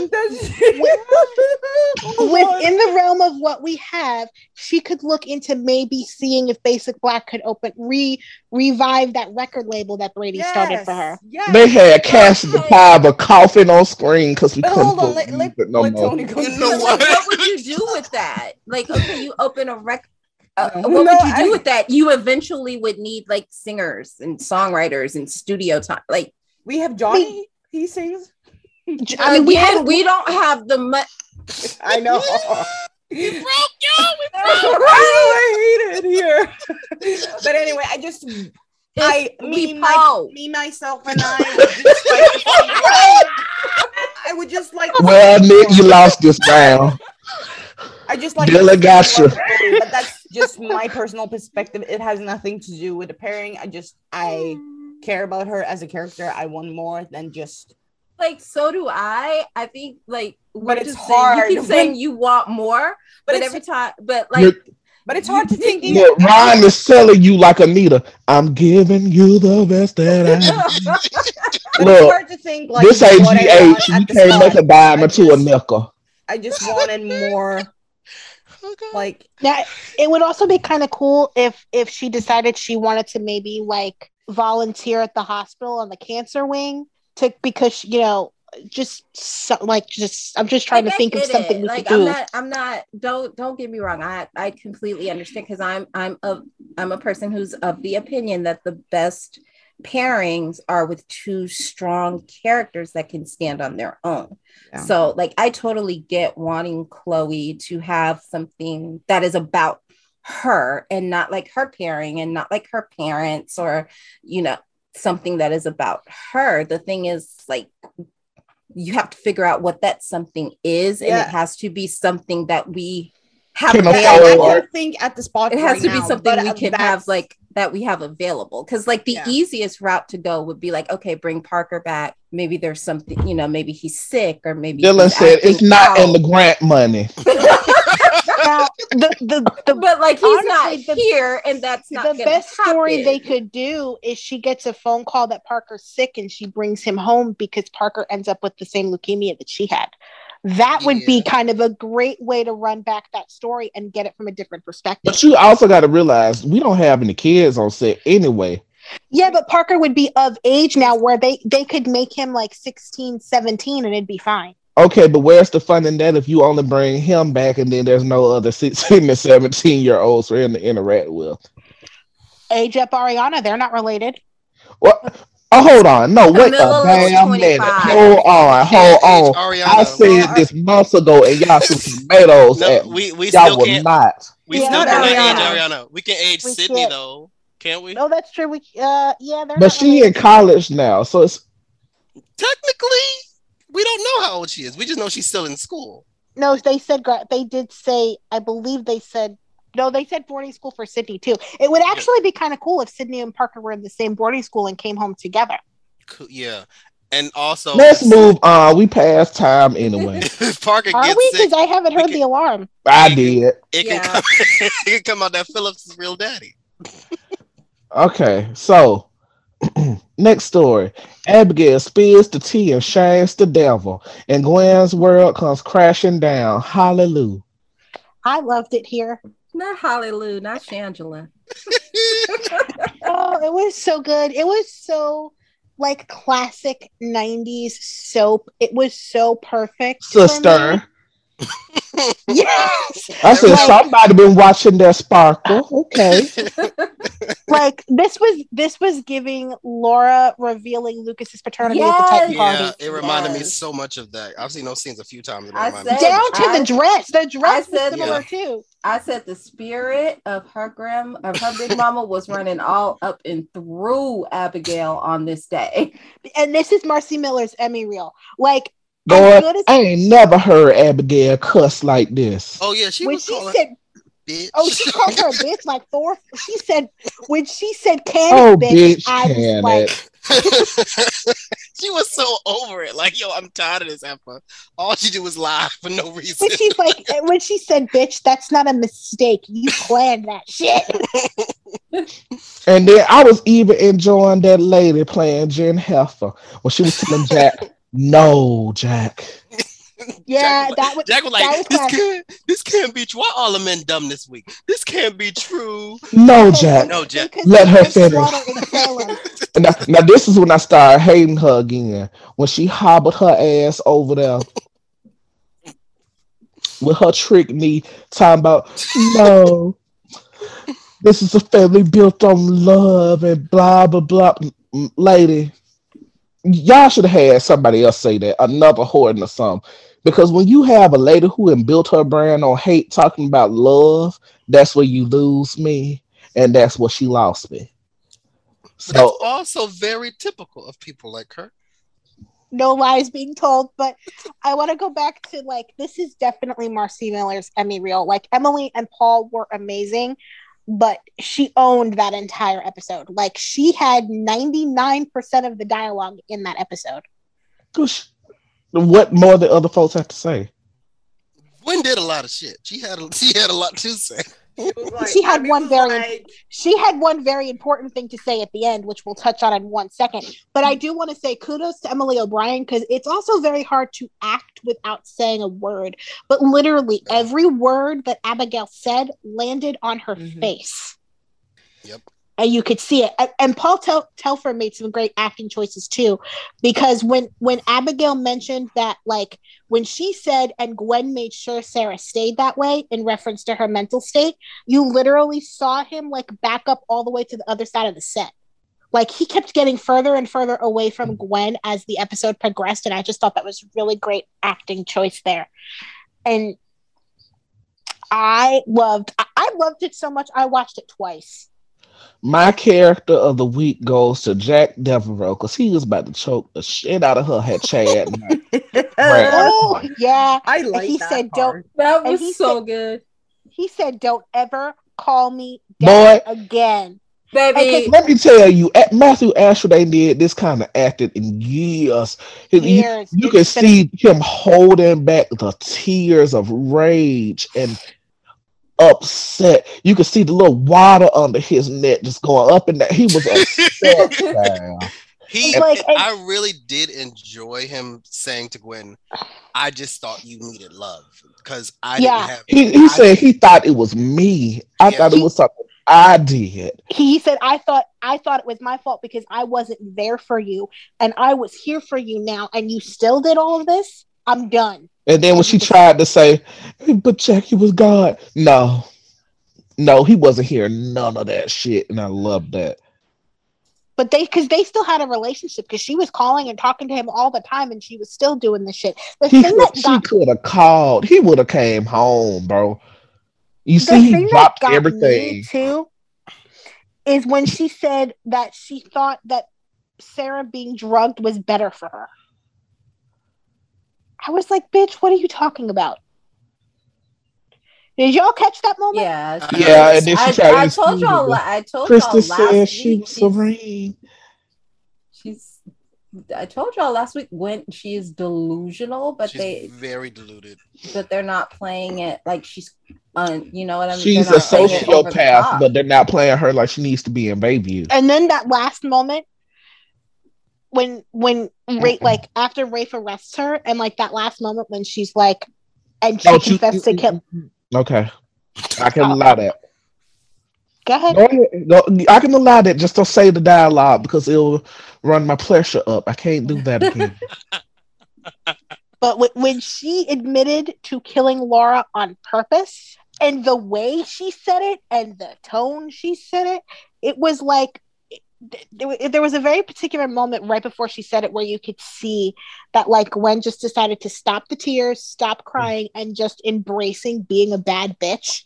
within the realm of what we have, she could look into maybe seeing if Basic Black could open re revive that record label that Brady started for her. Yes. They had Cassidy Okay. Piper coughing on screen because we But couldn't hold on, put let, let, music no let more. Tony go. You know what? like, what would you *laughs* do with that? Like, okay, you open a record. Uh, No, what would you do I- with that? You eventually would need like singers and songwriters and studio time. Like, We have Johnny. He sings. I mean, we again, had we don't have the money. *laughs* I know. *laughs* We broke you. We I hate it here. *laughs* but anyway, I just I me, my, me myself and I like I would just like Well, Nick, you lost this round. I just like Dylan got you. but that's just my personal perspective. It has nothing to do with the pairing. I just I care about her as a character. I want more than just Like, so do I. I think like, But we're it's just saying- hard You keep saying when- you want more, but, it's- every time, but like, but it's hard to think look, Ryan is selling you like Anita. I'm giving you the best that I *laughs* but Look, it's hard to think like this ain't what I want GH. You can't make a diamond I to a just- nickel. I just wanted more Okay. *laughs* like Now, it would also be kind of cool if if she decided she wanted to maybe like volunteer at the hospital on the cancer wing to because you know just so, like just I'm just trying Like, to think of something we like could I'm do. not I'm not don't don't get me wrong. I I completely understand because I'm I'm a I'm a person who's of the opinion that the best pairings are with two strong characters that can stand on their own. Yeah. So like I totally get wanting Chloe to have something that is about her and not like her pairing and not like her parents or you know something that is about her. The thing is like you have to figure out what that something is and Yeah. it has to be something that we have Can I, I don't think at the spot It has right to be now, something we can have like that we have available because like the Yeah. easiest route to go would be like okay bring parker back maybe there's something you know maybe he's sick or maybe Dylan said it's not in the grant money. *laughs* *laughs* now, the the the, but like he's Honestly, not the- here and that's not the gonna best story they could do is she gets a phone call that Parker's sick and she brings him home because Parker ends up with the same leukemia that she had. That would be kind of a great way to run back that story and get it from a different perspective. But you also got to realize we don't have any kids on set anyway. Yeah, but Parker would be of age now where they they could make him like 16, 17 and it'd be fine. Okay, but where's the fun in that if you only bring him back and then there's no other *laughs* 16 and 17 year olds for him to interact with? Age up Arianna, they're not related. What? Oh, hold on. No, wait a Camila was damn minute. Hold on, hold on. Arianna. I said this months ago and y'all threw *laughs* tomatoes no, at me. we we Y'all still can't. not. We Yeah, still not cannot age Arianna. Arianna. We can age We Sydney can't. though, can't we? No, that's true. We uh yeah, they're But not she related. in college now, so it's Technically, we don't know how old she is. We just know she's still in school. No, they said they did say. I believe they said no. They said boarding school for Sydney too. It would actually be kind of cool if Sydney and Parker were in the same boarding school and came home together. Cool, Yeah, and also let's uh, move on. We passed time anyway. if *laughs* *laughs* Parker Are gets we? Because I haven't heard can- the alarm. I did. it can Yeah. come. *laughs* it can come out that Philip's is real daddy. Okay, so *clears throat* next story. Abigail spills the tea and shames the devil, and Gwen's world comes crashing down. Hallelujah. I loved it here. not hallelujah not shangela *laughs* Oh, it was so good. It was so like classic '90s soap. It was so perfect. for me. Sister. *laughs* Yes. I said Like- somebody been watching that sparkle. Okay. *laughs* like this was this was giving Laura revealing Lucas's paternity at the Titan Yes. Yeah, party. it reminded me so much of that. I've seen those scenes a few times. I reminded me said- so Down to I- the dress. The dress was said similar that. too. I said the spirit of her grand of her big mama was running all up and through Abigail on this day. And this is Marci Miller's Emmy reel. Like Boy, as I ain't never heard Abigail cuss like this. Oh yeah, she when was she calling said, bitch. "Oh, she called her a *laughs* bitch," like Thor. She said when she said "can Oh, bitch," bitch, I was like, *laughs* she was so over it. Like, yo, I'm tired of this effort. All she did was lie for no reason. when she's like, *laughs* when she said "bitch," that's not a mistake. You planned that shit. And then I was even enjoying that lady playing Jennifer when she was telling Jack, no, Jack. *laughs* Yeah, Jack, that was Jack was like, was this classic. can't, this can't be true. Why all the men dumb this week? This can't be true. No, Jack. No, Jack. Let her there's finish. slaughter. Now, now this is when I started hating her again. When she hobbled her ass over there *laughs* with her trick knee, talking about no, this is a family built on love and blah blah blah. Lady, y'all should have had somebody else say that, another Horton or something. Because when you have a lady who had built her brand on hate, talking about love, that's where you lose me, and that's where she lost me. But that's So also very typical of people like her. no lies being told. But I want to go back to like this is definitely Marci Miller's Emmy reel. Like Emily and Paul were amazing, but she owned that entire episode. Like she had 99% of the dialogue in that episode. Gosh, what more than other folks have to say? Gwen did a lot of shit. She had a, she had a lot to say. It was like- She had one very- like, She had one very important thing to say at the end, which we'll touch on in one second. But I do want to say kudos to Emily O'Brien because it's also very hard to act without saying a word. But literally every word that Abigail said landed on her Mhm. face. Yep. And you could see it. And, Paul Tel- Telfer made some great acting choices too, because when when Abigail mentioned that, like when she said, and Gwen made sure Sarah stayed that way in reference to her mental state, you literally saw him like back up all the way to the other side of the set. Like he kept getting further and further away from mm-hmm. Gwen as the episode progressed, and I just thought that was really great acting choice there. And I loved, I- I loved it so much. I watched it twice. My character of the week goes to Jack Deveraux because he was about to choke the shit out of her. Had Chad. *laughs* Oh yeah, I like he that said, part. That And was he so said- good. he said, "Don't ever call me boy again." Baby, Let me tell you, at Matthew Ashford ain't did this kind of acting in years. You- you- Years. You can see him holding back the tears of rage and upset. You could see the little water under his neck just going up and down. He was upset. *laughs* He, like- I really did enjoy him saying to Gwen, "I just thought you needed love because I Yeah. didn't have." He, he I- said he thought it was me. I Yeah. thought it was something I did. he said i thought i thought it was my fault because i wasn't there for you and i was here for you now and you still did all of this i'm done And then when she tried to say, but Jackie was God, no, no, he wasn't here. None of that shit. And I love that. but they because they still had a relationship because she was calling and talking to him all the time and she was still doing the shit the He thing could, that she could have called. He would have came home, bro. You see, he dropped everything. too is when she said that she thought that sarah being drugged was better for her i was like bitch what are you talking about did y'all catch that moment yeah, she Yeah, and then she I, tried to I told y'all. la- I told Krista y'all last said she week. was she's, serene. she's. I told y'all last week when she is delusional, but She's they, very deluded. but they're not playing it like she's, un, you know what I mean? She's a They're not playing it over the sociopath, but they're not playing her like she needs to be in Bayview. and then that last moment when when Ra- like after Rafe arrests her and like that last moment when she's like and she you- confessed to kill Okay, I can Uh, allow that. go ahead Go ahead. Go- I can allow that. Just don't say the dialogue because it'll run my pressure up. I can't do that again. *laughs* but w- when she admitted to killing Laura on purpose and the way she said it and the tone she said it it was like there was a very particular moment right before she said it where you could see that like Gwen just decided to stop the tears, stop mm. crying, and just embracing being a bad bitch.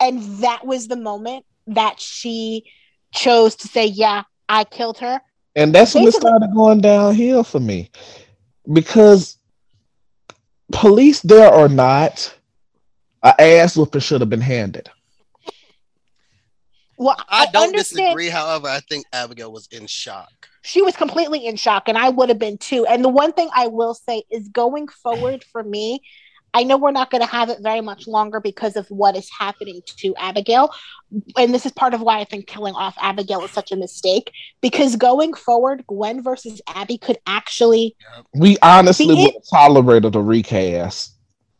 And that was the moment that she chose to say, Yeah, I killed her. And that's when it started going downhill for me. Because police there or not, a ass whooping should have been handed. Well, I don't understand disagree. However, I think Abigail was in shock. she was completely in shock, and I would have been too. And the one thing I will say is going forward for me, I know we're not going to have it very much longer because of what is happening to Abigail. And this is part of why I think killing off Abigail is such a mistake because going forward, Gwen versus Abby could actually We honestly Be it- would have tolerated a recast.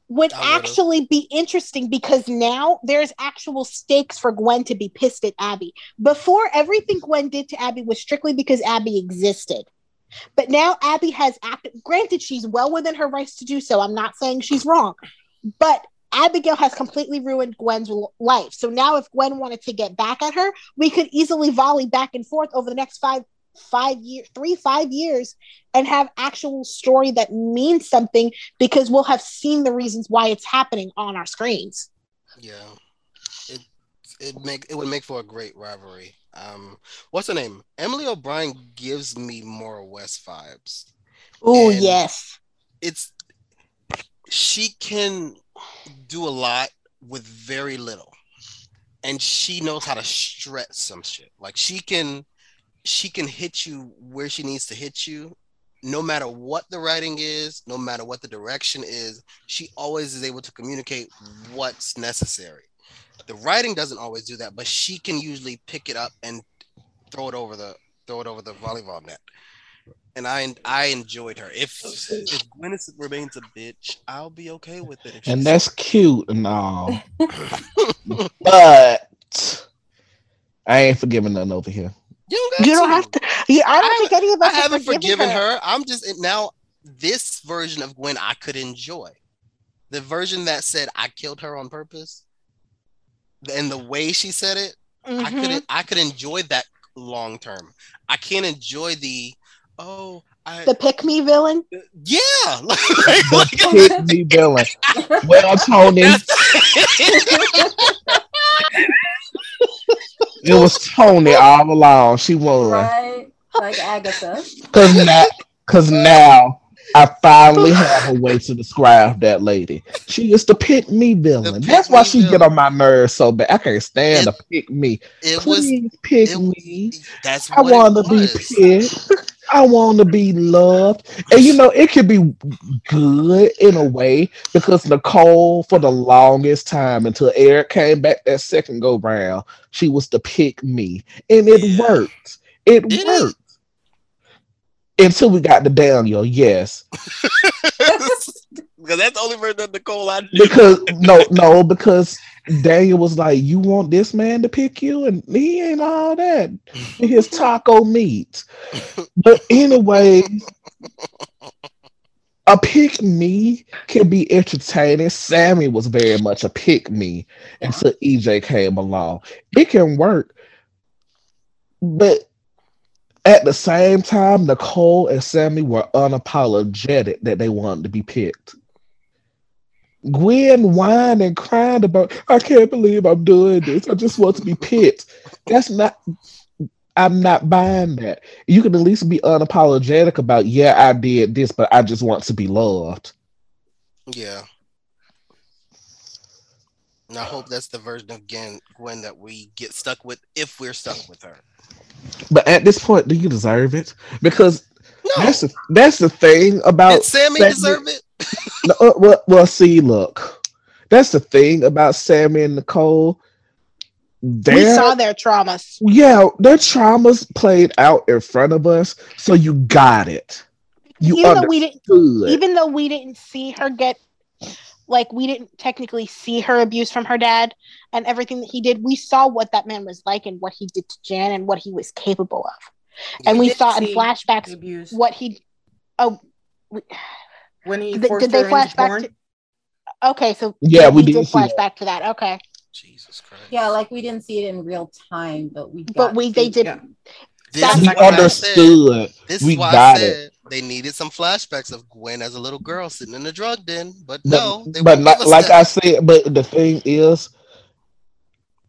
Would actually be interesting because now there's actual stakes for Gwen to be pissed at Abby. Before everything Gwen did to Abby was strictly because Abby existed. But now Abby has acted granted she's well within her rights to do so. I'm not saying she's wrong. But Abigail has completely ruined Gwen's life. So now if Gwen wanted to get back at her, we could easily volley back and forth over the next five five years, three, five years, and have actual story that means something because we'll have seen the reasons why it's happening on our screens. Yeah, it it make it would make for a great rivalry. Um, what's her name? Emily O'Brien gives me Maura West vibes. Oh yes. It's she can do a lot with very little, and she knows how to stretch some shit. Like she can she can hit you where she needs to hit you. No matter what the writing is, no matter what the direction is, she always is able to communicate what's necessary. The writing doesn't always do that, but she can usually pick it up and throw it over the throw it over the volleyball net. And I I enjoyed her. If if Gwyneth remains a bitch, I'll be okay with it. And she's- that's cute and all. *laughs* but I ain't forgiving nothing over here. You don't, got You don't to. have to. Yeah, I don't I think any of us I have haven't forgiven forgiven her. I'm just now this version of Gwen I could enjoy. The version that said I killed her on purpose, and the way she said it, I Mhm. could I could enjoy that long term. I can't enjoy the oh I The pick me villain. yeah *laughs* like, The like- pick me villain. *laughs* Well, Tony, *laughs* it was Tony all along. She won. right? Like Agatha. Cause now, cause now I finally have a way to describe that lady. She is the pick me villain. The That's why pick-me she get on my nerves so bad. I can't stand It- the pick me. it was Please pick it me. was that's I want to be picked. I want to be loved. And you know, it could be good in a way because Nicole, for the longest time until Eric came back that second go round, she was to pick me. And it Yeah. worked. It Did it? worked. Until we got to Daniel, yes. *laughs* because that's the only version of Nicole I knew. Because no, no, because Daniel was like, You want this man to pick you? And he ain't all that. His taco meat. But anyway, a pick me can be entertaining. Sami was very much a pick me until EJ came along. It can work. But at the same time, Nicole and Sami were unapologetic that they wanted to be picked. Gwen whined and cried about, I can't believe I'm doing this. I just want to be picked. That's not, I'm not buying that. You can at least be unapologetic about, yeah, I did this, but I just want to be loved. Yeah. And I hope that's the version of Gwen, Gwen that we get stuck with if we're stuck with her. But at this point, do you deserve it? Because No. that's the, that's the thing about Did Sami Sami- deserve it? No, uh, well, well, see, look, that's the thing about Sami and Nicole. We saw their traumas. yeah, their traumas played out in front of us, so you got it. You even though we didn't understood. even though we didn't see her get like we didn't technically see her abuse from her dad and everything that he did we saw what that man was like and what he did to jan and what he was capable of and Yeah. we saw in flashbacks abuse what he oh we, when he did, did they flash back porn. to okay so Yeah, we did did flash that. back to that okay Jesus Christ. Yeah, like we didn't see it in real time, but we. but we they did Yeah. This That's is we I understood. said- This we is why got I it. said they needed some flashbacks of Gwen as a little girl sitting in the drug den, but, But, no, they but won't not, give us like that. I said, but the thing is,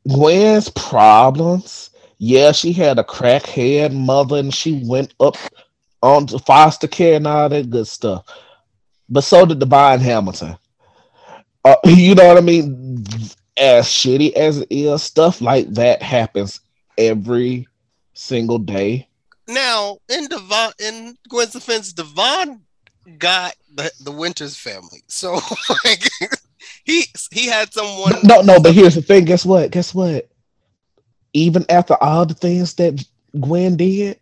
Gwen's problems. Yeah, she had a crackhead mother, and she went up onto foster care and all that good stuff. But so did Devon Hamilton. Uh, *laughs* you know what I mean? As shitty as it is, stuff like that happens every single day. Now, in Devon, in Gwen's defense, Devon got the, the Winters family. So *laughs* like he he had someone No, no, but here's the thing. Guess what? Guess what? Even after all the things that Gwen did,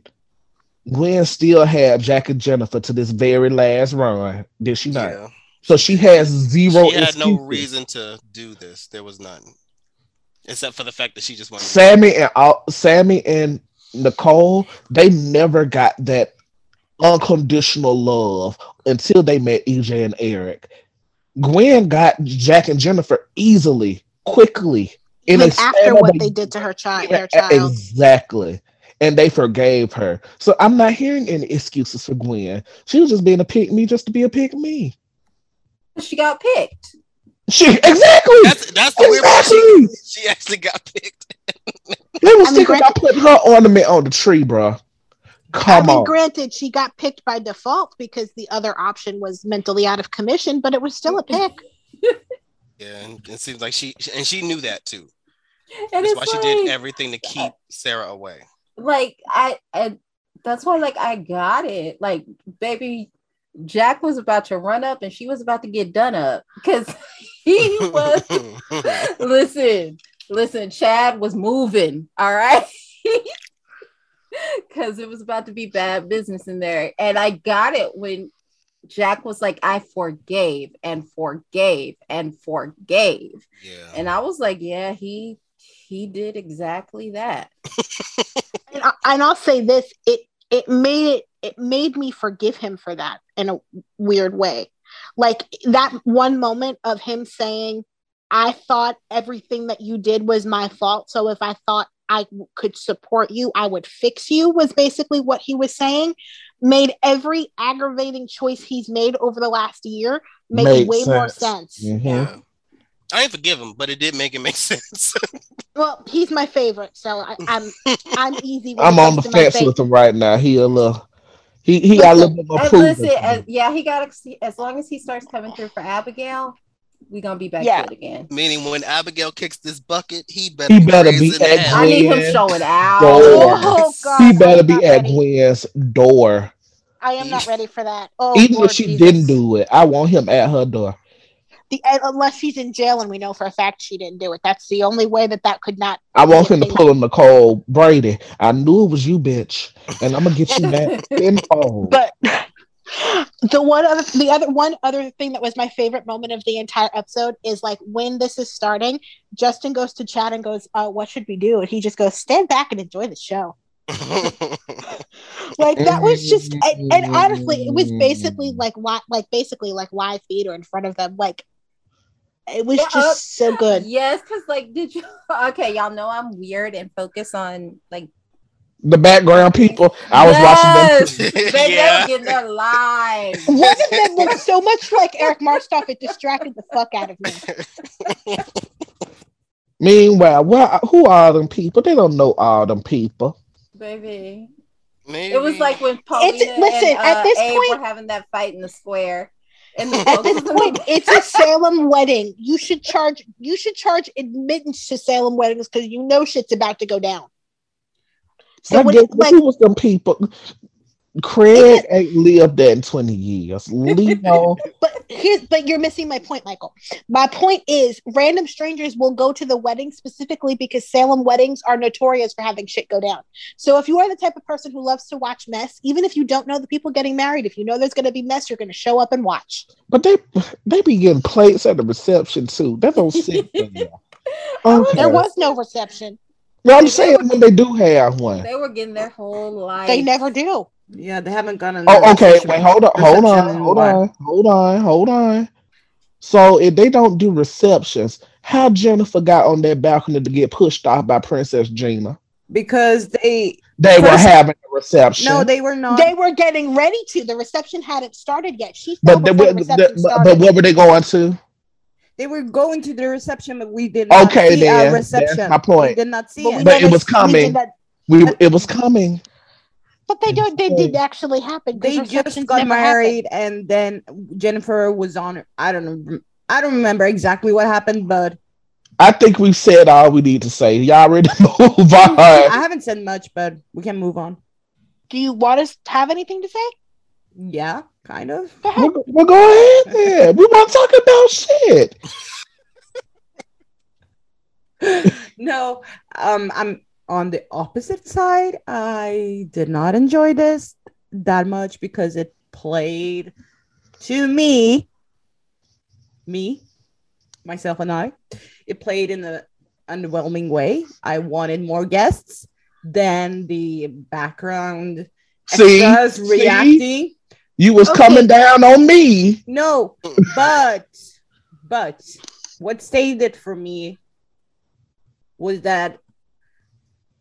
Gwen still had Jack and Jennifer to this very last run. Did she not? Yeah. So she has zero. She had no reason to do this. There was none. Except for the fact that she just wanted to Sami and all, Sami and Nicole, they never got that unconditional love until they met EJ and Eric. Gwen got Jack and Jennifer easily, quickly. In Even a after what a they did to her child, Yeah, their child. Exactly. And they forgave her. So I'm not hearing any excuses for Gwen. She was just being a pick me just to be a pick me. She got picked. She exactly. That's that's the weird part. She, exactly. she actually got picked. They was I mean, thinking granted- about putting her ornament on the tree, bro. I Come mean, on. granted, she got picked by default because the other option was mentally out of commission, but it was still a mm-hmm. pick. *laughs* Yeah, and it seems like she and she knew that too. And That's it's why she did everything to keep Sarah away. Like I, I that's why like I got it. Like baby Jack was about to run up and she was about to get done up because *laughs* he was *laughs* listen, listen, Chad was moving, all right. *laughs* Cause it was about to be bad business in there. And I got it when Jack was like, I forgave and forgave and forgave. yeah. And I was like, yeah, he he did exactly that. *laughs* And, I, and I'll say this: it it made it it made me forgive him for that in a weird way. Like that one moment of him saying, "I thought everything that you did was my fault, so if I thought I w- could support you, I would fix you," was basically what he was saying. Made every aggravating choice he's made over the last year make Made way more sense. sense. Mm-hmm. Yeah. I didn't forgive him, but it did make it make *laughs* sense. Well, he's my favorite, so I, I'm *laughs* I'm easy. when I'm on the comes to my fence with him right now. He a little he he got a little bit more And listen, as, yeah, he got as long as he starts coming through for Abigail, we gonna be back Yeah. good again. Meaning when Abigail kicks this bucket, he better He be better be raising at hell. I need him showing out. Oh, God, he better be at ready. Gwen's door. I am not ready for that. Oh, Even Lord if she Jesus. didn't do it, I want him at her door. The unless she's in jail and we know for a fact she didn't do it. That's the only way that that could not. I want him to Anything. pull a Nicole Brady. I knew it was you, bitch, and I'm gonna get you back *laughs* tenfold. But the one other, the other one other thing that was my favorite moment of the entire episode is like when this is starting, Justin goes to Chad and goes, uh, "What should we do?" And he just goes, "Stand back and enjoy the show." *laughs* Like that was just, and, and honestly, it was basically *laughs* like li- like basically like live theater in front of them. Like it was Yeah, just uh, so good. Yes, because like, did you? *laughs* Okay, y'all know I'm weird and focus on like. the background people, I was Yes! watching them. *laughs* They, Yeah. they were getting their lives. *laughs* One of them looked so much like Eric Martsolf, it distracted the fuck out of me. Meanwhile, what, who are them people? They don't know all them people. Baby. Maybe. It was like when Paulina listen, and uh, at this Abe point- were having that fight in the square. And the At this point, it's a Salem wedding. You should charge. You should charge admittance to Salem weddings because you know shit's about to go down. So I when guess, like, who was them people? Craig *laughs* ain't lived there in 20 years. Leo, *laughs* but here's, but you're missing my point, Michael. My point is, random strangers will go to the wedding specifically because Salem weddings are notorious for having shit go down. So if you are the type of person who loves to watch mess, even if you don't know the people getting married, if you know there's going to be mess, you're going to show up and watch. but they they be getting plates at the reception too. That don't sit *laughs* there. Okay. There was no reception. Well, I'm saying when they do have one. They were getting their whole life. They never do. Yeah, they haven't gotten. Oh, okay. Wait, hold on, hold on, hold on, hold on, hold on. So if they don't do receptions, how Jennifer got on that balcony to get pushed off by Princess Gina? Because they They were having a reception. no, they were not. They were getting ready to. The reception hadn't started yet. She but, they, before but, the reception but, started. but what were they going to? They were going to the reception, but we did not Okay, see then. a reception. That's my point. We did not see But it. But it was coming. that- We it was coming. But they don't. They did actually happen. They receptions just got never happen. married, and then Jennifer was on. I don't know. I don't remember exactly what happened, but I think we've said all we need to say. Y'all ready to *laughs* move on? I haven't said much. But we can move on. Do you want us to have anything to say? Yeah. kind of. Go ahead. Well, well, go ahead then. We want to talk about shit. *laughs* no, um, I'm on the opposite side. I did not enjoy this that much because it played to me, me, myself, and I. It played in an underwhelming way. I wanted more guests than the background See, extras See? reacting. you was Okay. coming down on me. No, but but what saved it for me was that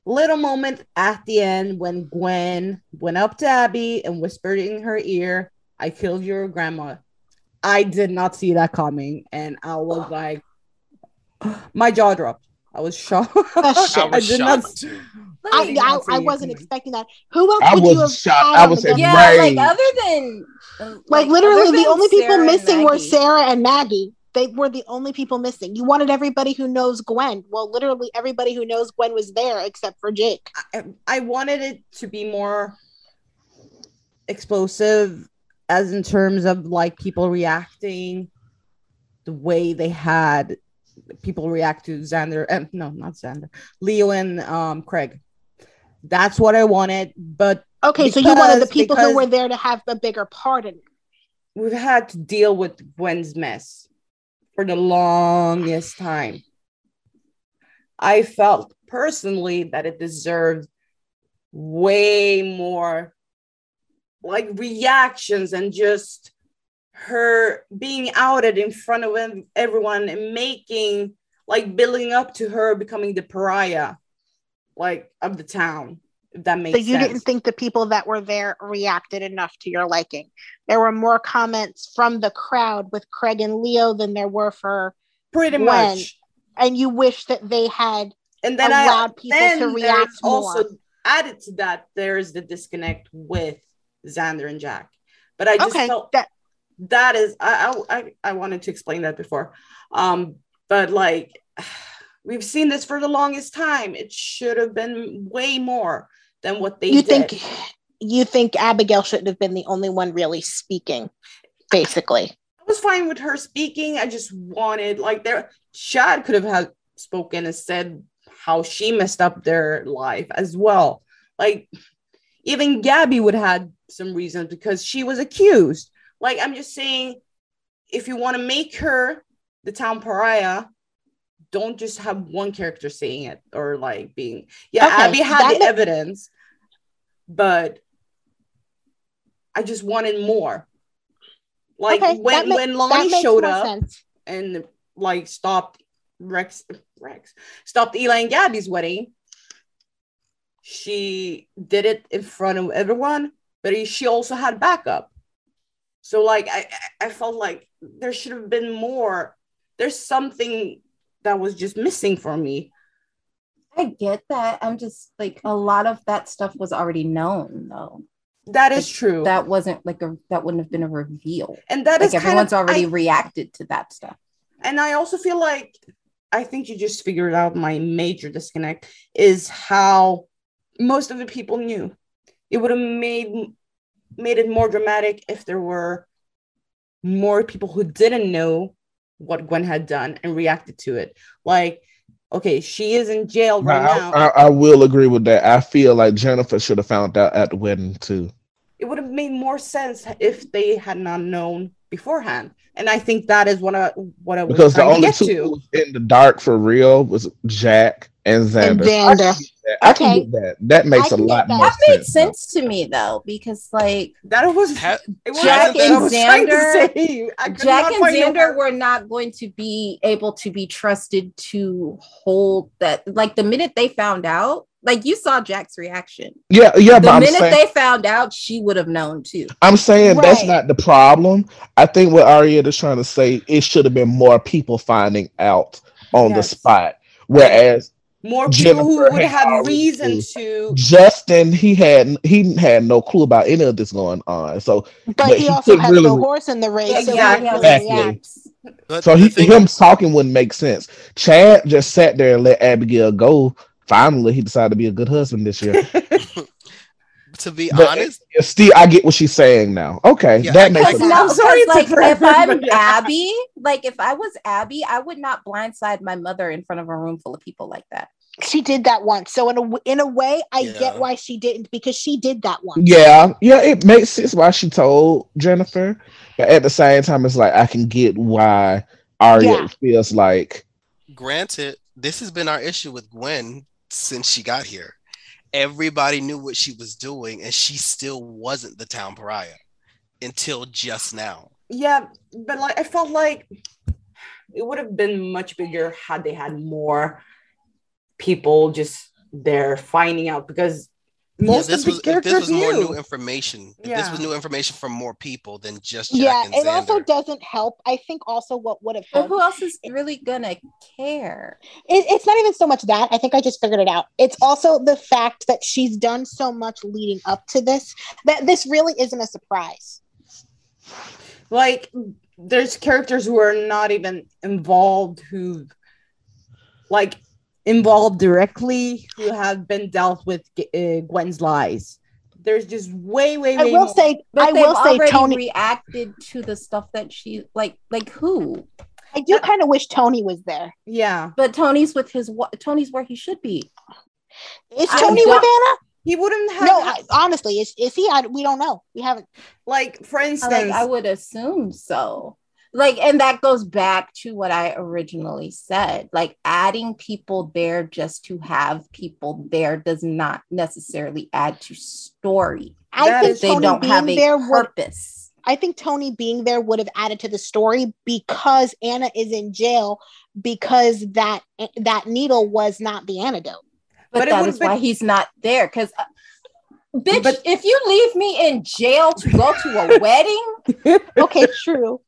little moment at the end when Gwen went up to Abby and whispered in her ear, I killed your grandma. I did not see that coming, and I was like, my jaw dropped. I was shocked. I *laughs* shit. was did not. shocked. I, I, I wasn't expecting that. Who else I would was you have shocked. I was the in gun? Yeah, like other than uh, Like literally, other the only people Sarah and missing were Sarah and Maggie. They were the only people missing. You wanted everybody who knows Gwen. Well, literally everybody who knows Gwen was there except for Jake. I, I wanted it to be more explosive as in terms of like people reacting the way they had people react to Xander and no not Xander Leo and um Craig that's what I wanted but Okay, so you wanted the people who were there to have a bigger part in it. we've had to deal with Gwen's mess for the longest time. I felt personally that it deserved way more like reactions and just her being outed in front of everyone and making like building up to her becoming the pariah like of the town that makes So you sense didn't think the people that were there reacted enough to your liking. There were more comments from the crowd with Craig and Leo than there were for, pretty Gwen. much and you wish that they had and then I allowed people then to react there's also more. added to that there is the disconnect with Xander and Jack. But I just okay. felt That that is I, I I I wanted to explain that before. Um, but like *sighs* we've seen this for the longest time. It should have been way more than what they you did. think you think Abigail shouldn't have been the only one really speaking, basically. I was fine with her speaking. I just wanted like there Chad could have had spoken and said how she messed up their life as well. Like even Gabby would have had some reasons because she was accused. Like I'm just saying, if you want to make her the town pariah, don't just have one character saying it or like being yeah, Okay, Abby had the ma- evidence, but I just wanted more. Like okay, when ma- when Lani showed up sense. and like stopped Rex Rex stopped Eli and Gabby's wedding. She did it in front of everyone, but she also had backup. So like I I felt like there should have been more. There's something that was just missing for me. I get that. I'm just like a lot of that stuff was already known though. That is Like, true. That wasn't like a that wouldn't have been a reveal. and that like is kind everyone's of, already I- reacted to that stuff. and I also feel like I think you just figured out my major disconnect is how most of the people knew. It would have made made it more dramatic if there were more people who didn't know what Gwen had done and reacted to it. Like, okay, she is in jail right I, now. I, I will agree with that. I feel like Jennifer should have found out at the wedding too. it would have made more sense if they had not known beforehand. And I think that is what I what I was Because the trying to only get two to. in the dark for real was Jack and And Xander. Xander. I can Okay. get that. That makes a lot that. more That made sense. sense to me though, because like That was Ha- it was Jack and was Xander- say. I could Jack and Xander word. were not going to be able to be trusted to hold that. Like the minute they found out, like you saw Jack's reaction. Yeah, yeah, but The I'm minute saying, they found out, she would have known too. I'm saying that's not the problem. I think what Arietta is trying to say, it should have been more people finding out on the spot. Whereas more Jennifer people who would have reason to Justin, he had he had no clue about any of this going on. So But, But he he also couldn't really no re- horse in the race, so he Exactly. didn't Exactly. react. But so he, thing- him talking wouldn't make sense. Chad just sat there and let Abigail go. Finally, he decided to be a good husband this year. *laughs* to be But- honest, Yeah, Steve, I get what she's saying now. Okay, Yeah, that makes get Because sense. I'm no, sorry like if I'm Abby, like if I was Abby, I would not blindside my mother in front of a room full of people like that. She did that once. So in a w- in a way, I Yeah. get why she didn't because she did that once. Yeah, yeah, it makes sense why she told Jennifer, but at the same time, it's like I can get why Arya Yeah. feels like granted, this has been our issue with Gwen since she got here. Everybody knew what she was doing, and she still wasn't the town pariah until just now. Yeah, but like I felt like it would have been much bigger had they had more people just there finding out because most yeah, this of the was if characters this was more knew. new information. If Yeah. this was new information from more people than just Jack Yeah, and it also doesn't help. I think also what would have But helped. who else is really gonna care? It, it's not even so much that. I think I just figured it out. It's also the fact that she's done so much leading up to this that this really isn't a surprise. like there's characters who are not even involved who like involved directly who have been dealt with uh, Gwen's lies. There's just way, way, way I way will more. say, But I they've will say, already Tony. reacted to the stuff that she like. Like who? I do kind of wish Tony was there. yeah, But Tony's with his. wa- Tony's where he should be. Is Tony with Anna? he wouldn't have No, I, honestly, is is he? I, we don't know. We haven't. like for I, instance. Like I would assume so. Like, and that goes back to what I originally said. Like, adding people there just to have people there does not necessarily add to story. I That think is- They Tony don't being have a there would. purpose. I think Tony being there would have added to the story because Anna is in jail because that that needle was not the antidote. But, But it that why he's not there. Because, uh, bitch, But- if you leave me in jail to go to a wedding, *laughs* Okay, true.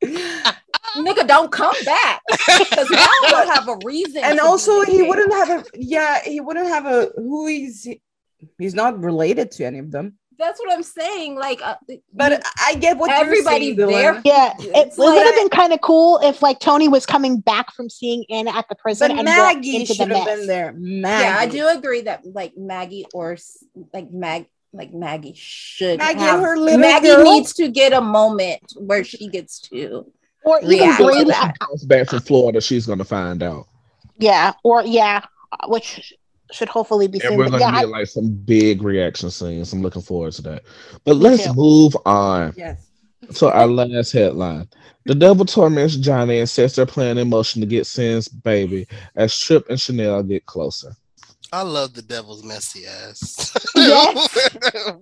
nigga, don't come back. *laughs* Because now I don't have a reason. and also he jail. wouldn't have a yeah he wouldn't have a who he's he's not related to any of them That's what I'm saying. Like, uh, but i get what Everybody's you're saying, there. Dylan. Yeah, it, It's it would have been kind of cool if like Tony was coming back from seeing Anna at the prison but and maggie into the should have mess. been there maggie. Yeah, I do agree that like Maggie or like Mag like Maggie should Maggie have, her little Maggie girl. needs to get a moment where she gets to or even react. when she comes back from Florida, she's gonna find out, Yeah, or yeah, uh, which should hopefully be and soon. we're gonna yeah, get I- like some big reaction scenes. I'm looking forward to that. But let's too. move on. yes to our last headline. The devil torments Johnny and sets their plan in motion to get Sin's baby as Tripp and Chanel get closer. I love the devil's messy ass. Yes. *laughs*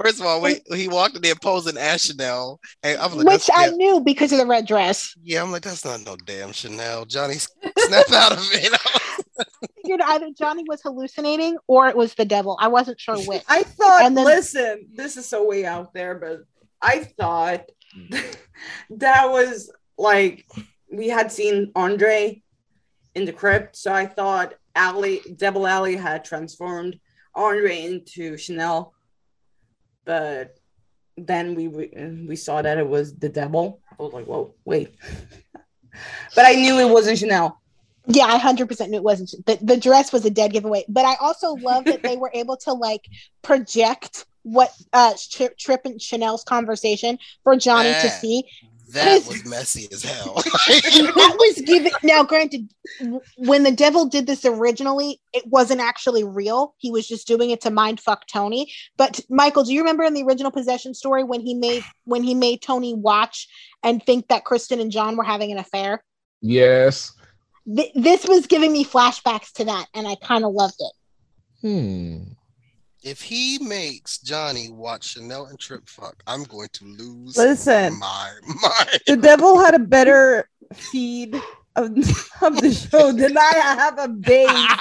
First of all, wait, he walked in there posing as Chanel, and I'm like, which I yeah, knew because of the red dress. yeah, I'm like, that's not no damn Chanel. Johnny, snap out of it. *laughs* I figured either Johnny was hallucinating or it was the devil. I wasn't sure which. i thought And then- listen this is so way out there but i thought *laughs* that was like we had seen andre in the crypt so i thought Allie, devil Allie had transformed andre into chanel but then we we, saw that it was the devil i was like whoa wait *laughs* but i knew it wasn't chanel Yeah, I hundred percent knew it wasn't. The, the dress was a dead giveaway. But I also love that they *laughs* were able to like project what uh Tri- Tripp and Chanel's conversation for Johnny to see. That was messy as hell. *laughs* *laughs* That was given. Now, granted, when the devil did this originally, it wasn't actually real. He was just doing it to mind fuck Tony. But Michael, do you remember in the original possession story when he made when he made Tony watch and think that Kristen and John were having an affair? Yes. Th- this was giving me flashbacks to that, and I kind of loved it. Hmm. If he makes Johnny watch Chanel and Tripp fuck, I'm going to lose listen my mind. the devil had a better *laughs* feed of, of the show than I have a base.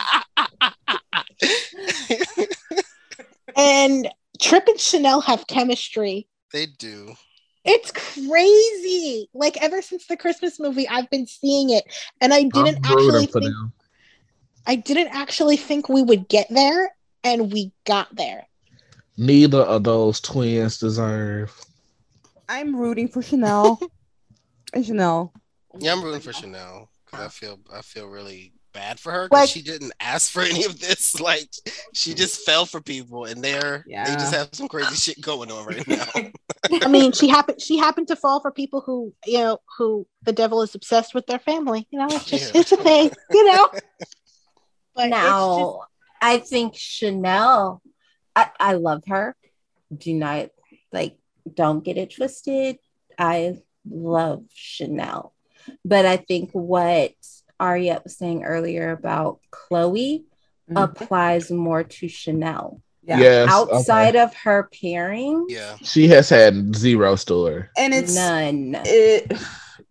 And Tripp and Chanel have chemistry. they do. It's crazy. Like ever since the Christmas movie, I've been seeing it, and I didn't actually think them. I didn't actually think we would get there, and we got there. Neither of those twins deserve. I'm rooting for Chanel. *laughs* and Chanel. Yeah, I'm rooting for Chanel because I feel I feel really bad for her because Like- she didn't ask for any of this. *laughs* Like she just fell for people, and they're they just have some crazy *laughs* shit going on right now. I mean, she happened she happened to fall for people who you know who the devil is obsessed with their family. You know, it's just Yeah. it's a thing. You know. But it's just- now I think Chanel, I, I love her. Do not like don't get it twisted. I love Chanel. But I think what Ariette was saying earlier about Chloe Mhm. applies more to Chanel. Yeah. Yes. Outside okay. of her pairing, yeah, She has had zero story. And it's none. it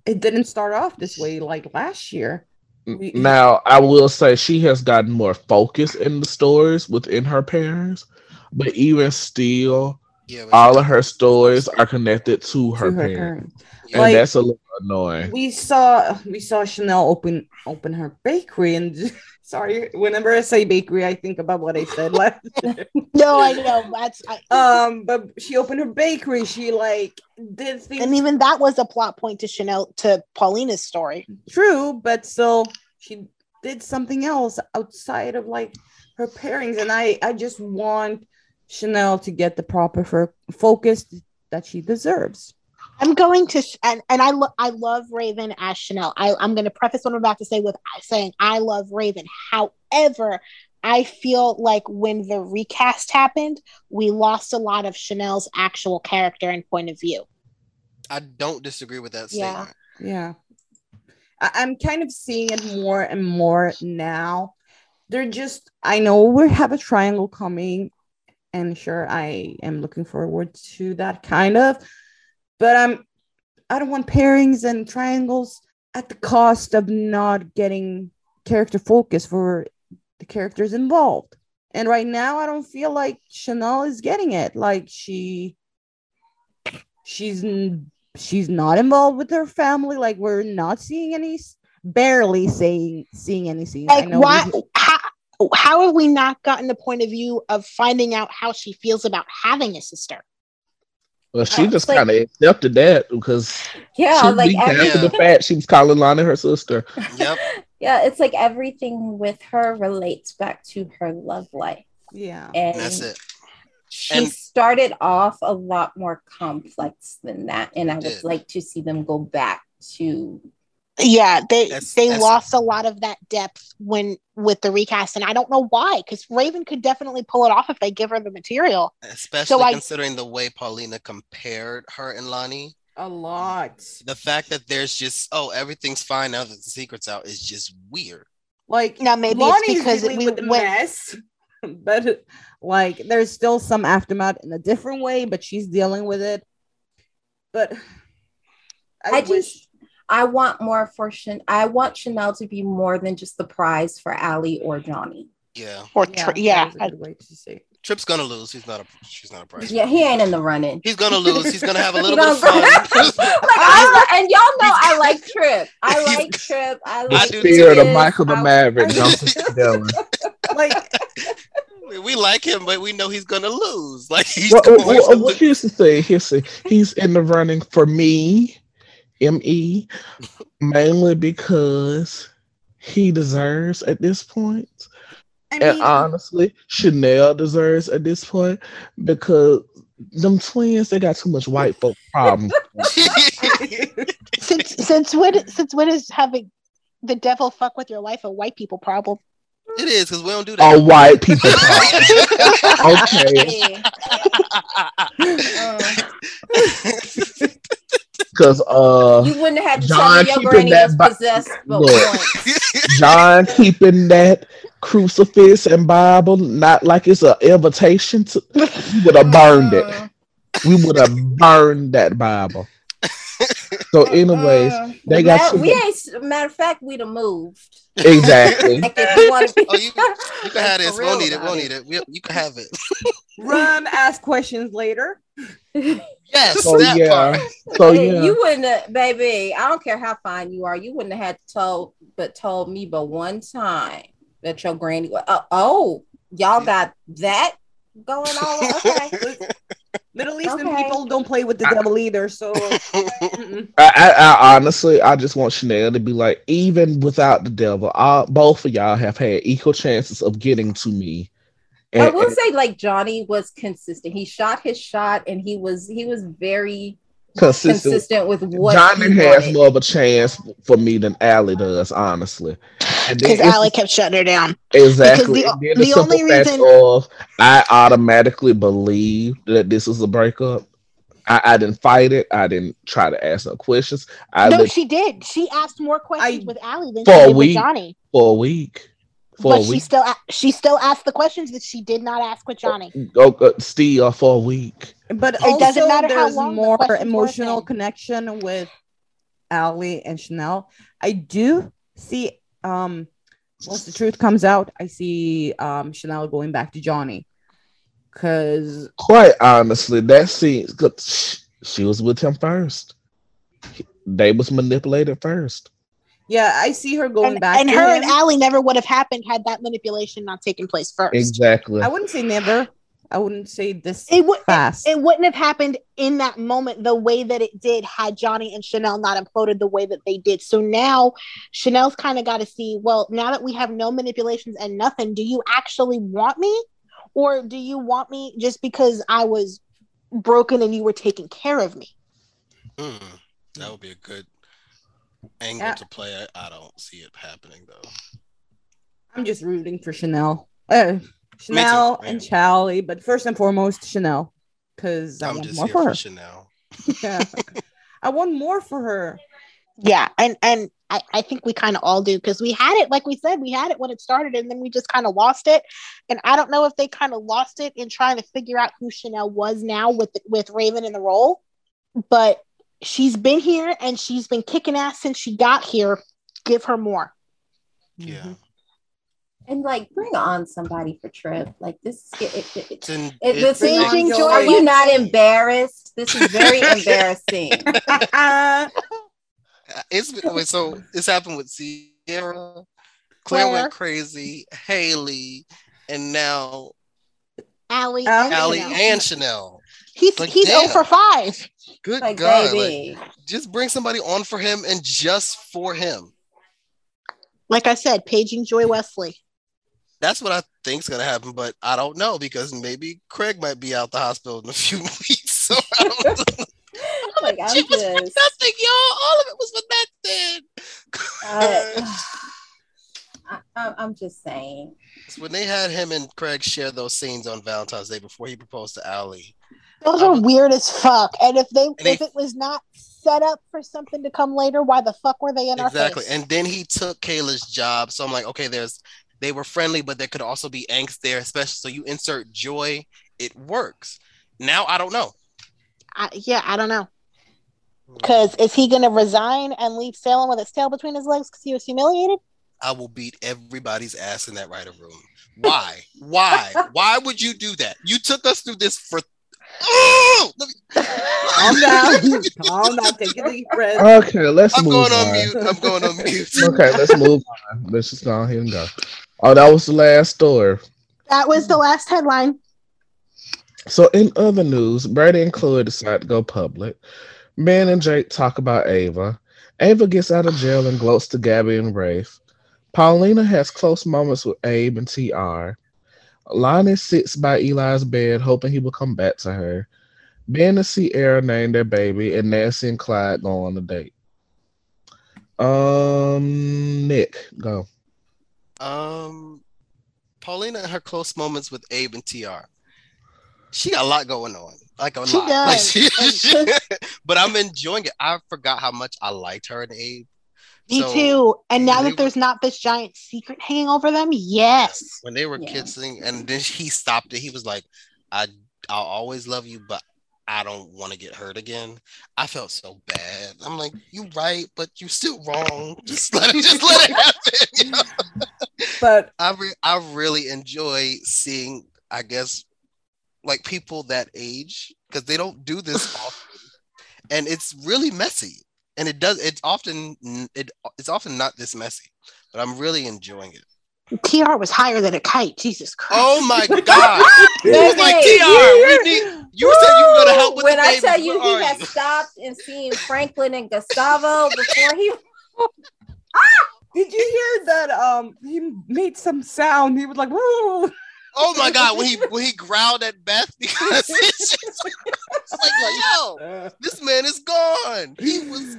it didn't start off this way like last year. We- Now, I will say she has gotten more focus in the stories within her parents, but even still, yeah. all of her stories are connected to her, to her parents, parents. and Like- that's a little annoying. We saw we saw Chanel open open her bakery and *laughs* sorry, whenever I say bakery, I think about what I said *laughs* last *laughs* no, I know that's I, Um, but she opened her bakery. She like did things and even that was a plot point to Chanel to Paulina's story. true, but still she did something else outside of like her pairings. And I I just want Chanel to get the proper for focus that she deserves. I'm going to and and I lo- I love Raven as Chanel. I I'm going to preface what I'm about to say with saying I love Raven. However, I feel like when the recast happened, we lost a lot of Chanel's actual character and point of view. I don't disagree with that Yeah. statement. Yeah. I- I'm kind of seeing it more and more now. They're just, I know we have a triangle coming, and sure, I am looking forward to that kind of, but I'm, I don't want pairings and triangles at the cost of not getting character focus for the characters involved. And right now, I don't feel like Chanel is getting it. Like she, she's she's not involved with her family. Like we're not seeing any, barely seeing seeing any scenes. I Like know why how how have we not gotten the point of view of finding out how she feels about having a sister? Well, she Uh, just like- kind of accepted that because Yeah, she like leaked after every, the fact she was calling Lana her sister. Yep. *laughs* yeah, it's like everything with her relates back to her love life. yeah. And That's it. she And- started off a lot more complex than that. And I would did. like to see them go back to Yeah, they That's- they that's- lost a lot of that depth when with the recast, and I don't know why. Because Raven could definitely pull it off if they give her the material. Especially I- considering the way Paulina compared her and Lani. A lot. The fact that there's just oh everything's fine now that the secret's out is just weird. Like Now maybe Lani's it's because dealing we with the went. mess, *laughs* but like there's still some aftermath in a different way, but she's dealing with it. But I, I wish just I want more for Chanel. I want Chanel to be more than just the prize for Allie or Johnny. Yeah. Or yeah, tr- yeah, that was a to say. it. Tripp's gonna lose. He's not a she's not a prize. Yeah, he ain't in the running. He's gonna lose. He's gonna have a little *laughs* bit of fun. *laughs* like I and y'all know I like Tripp. I *laughs* like Tripp. I The like do spirit of Michael the I- Maverick jumps Dylan. Like we like him, but we know he's gonna lose. Like he's Well, going well, to well, lose. here's the thing. Here's the, he's in the running for me, M E, mainly because he deserves at this point. I And honestly, Chanel deserves at this point because them twins, they got too much white folk problems. *laughs* Since since when since when is having the devil fuck with your life a white people problem? it is because we don't do that. A white people problem. *laughs* Okay. Uh, *laughs* Because uh you wouldn't have had to John tell me your keeping granny that was Bi- possessed but Look. *laughs* John keeping that crucifix and Bible not like it's an invitation to we would have burned it. Uh, We would have burned that Bible. So anyways, uh, they got matter, some- we ain't matter of fact we'd have moved. exactly. *laughs* Like you want to be Oh, you, you can have For this. real We'll need it. We'll it. need it. We, you can have it. run, ask questions later. *laughs* Yes, So that yeah. part. So yeah. You wouldn't, have, baby. I don't care how fine you are. You wouldn't have had told, but told me, but one time that your granny. Uh, oh, y'all got that going on. Okay, *laughs* Middle Eastern Okay. people don't play with the I- devil either. So mm-mm. *laughs* I, I, I honestly, I just want Chanel to be like, even without the devil, all, both of y'all have had equal chances of getting to me. I will and say, like Johnny was consistent. He shot his shot, and he was he was very consistent. consistent with what Johnny he has wanted. more of a chance for me than Allie does, honestly. Because it's- Allie kept shutting her down. Exactly. Because the- the, the only reason- of I automatically believed that this was a breakup. I, I didn't fight it. I didn't try to ask no questions. I no, lived she did. She asked more questions I- with Allie than For she a did with week. Johnny. for a week. For But a she still she still asked the questions that she did not ask with Johnny. Go, go, still for a week. but It also doesn't matter how long the more questions were emotional then. connection with Allie and Chanel. I do see um once the truth comes out, I see um Chanel going back to Johnny. Cause Quite honestly, that scene, 'cause she, she was with him first. They was manipulated first. Yeah, I see her going And, back and to her him. and Allie never would have happened had that manipulation not taken place first. Exactly. I wouldn't say never. I wouldn't say this It would fast. it wouldn't have happened in that moment the way that it did had Johnny and Chanel not imploded the way that they did. So now Chanel's kind of got to see, well, now that we have no manipulations and nothing, do you actually want me? Or do you want me just because I was broken and you were taking care of me? Hmm, that would be a good angle Yeah. to play. I, I don't see it happening though. I'm just rooting for Chanel. Uh, Chanel and Charlie, but first and foremost, Chanel. Because I I'm want just more here for for her. Chanel. *laughs* Yeah. I want more for her. Yeah, and and I, I think we kind of all do because we had it, like we said, we had it when it started, and then we just kind of lost it. And I don't know if they kind of lost it in trying to figure out who Chanel was now with with Raven in the role, but she's been here and she's been kicking ass since she got here. Give her more. Yeah, Mhm. and like bring on somebody for Tripp. Like this, it, it, it, it's in, it, it's this is Paging Joy Are you not embarrassed? This is very *laughs* embarrassing. *laughs* it's wait, so it's happened with Ciara, Claire, Claire. went crazy, Haley, and now Allie, Allie. and Allie Chanel. and Chanel. He's Like, he's oh damn. 0 for five. Good like, God! Like, baby, just bring somebody on for him and just for him. Like I said, paging Joy Wesley. That's what I think's gonna happen, but I don't know because maybe Craig might be out the hospital in a few *laughs* weeks. So I don't know. *laughs* like I'm Shit was for just. nothing, y'all. All of it was for nothing. I, uh, *laughs* I, I'm- I'm just saying. when they had him and Craig share those scenes on Valentine's Day before he proposed to Allie, Those are weird as fuck. And if they they- if it was not set up for something to come later, why the fuck were they in exactly. And then he took Kayla's job, so I'm like, okay, there's they were friendly, but there could also be angst there, especially so you insert joy, it works. Now I don't know. I, yeah, I don't know. Hmm. Because is he going to resign and leave Salem with his tail between his legs because he was humiliated? I will beat everybody's ass in that writer room. Why? Why? *laughs* Why would you do that? You took us through this for. Oh! Calm *laughs* down. Calm down. Take a deep breath. Okay, let's I'm move going on. on mute. I'm going on mute. *laughs* Okay, let's move on. Let's just go ahead and go. Oh, that was the last story. That was the last headline. So, in other news, Brady and Chloe decide to go public. Ben and Jake talk about Ava. Ava gets out of jail and gloats to Gabby and Rafe. Paulina has close moments with Abe and TR. Lani sits by Eli's bed, hoping he will come back to her. Ben and Ciara name their baby, and Nancy and Clyde go on a date. Um, Nick, go. Um, Paulina and her close moments with Abe and Tr. She got a lot going on, like a She lot. Like, *laughs* does. she- but I'm enjoying it. I forgot how much I liked her and Abe. Me So, too. And now that there's not this giant secret hanging over them, yes. When they were Yeah. kissing, and then he stopped it. He was like, "I, I'll always love you, but I don't want to get hurt again." I felt so bad. I'm like, "You're right, but you're still wrong. *laughs* Just let it, just let it *laughs* happen." you know? But *laughs* I re- I really enjoy seeing, I guess, like people that age because they don't do this often, and it's really messy. And it does. It's often it, it's often not this messy, but I'm really enjoying it. TR was higher than a kite. Jesus Christ. Oh my *laughs* god! He was like Baby, Tr, we need You said you were gonna help with when the I tell you he are had you? stopped and seen Franklin and Gustavo before he *laughs* Did you hear that? Um, he made some sound. He was like, "Woo!" Oh my god, when he when he growled at Beth because it's just it's like, like yo, this man is gone. He was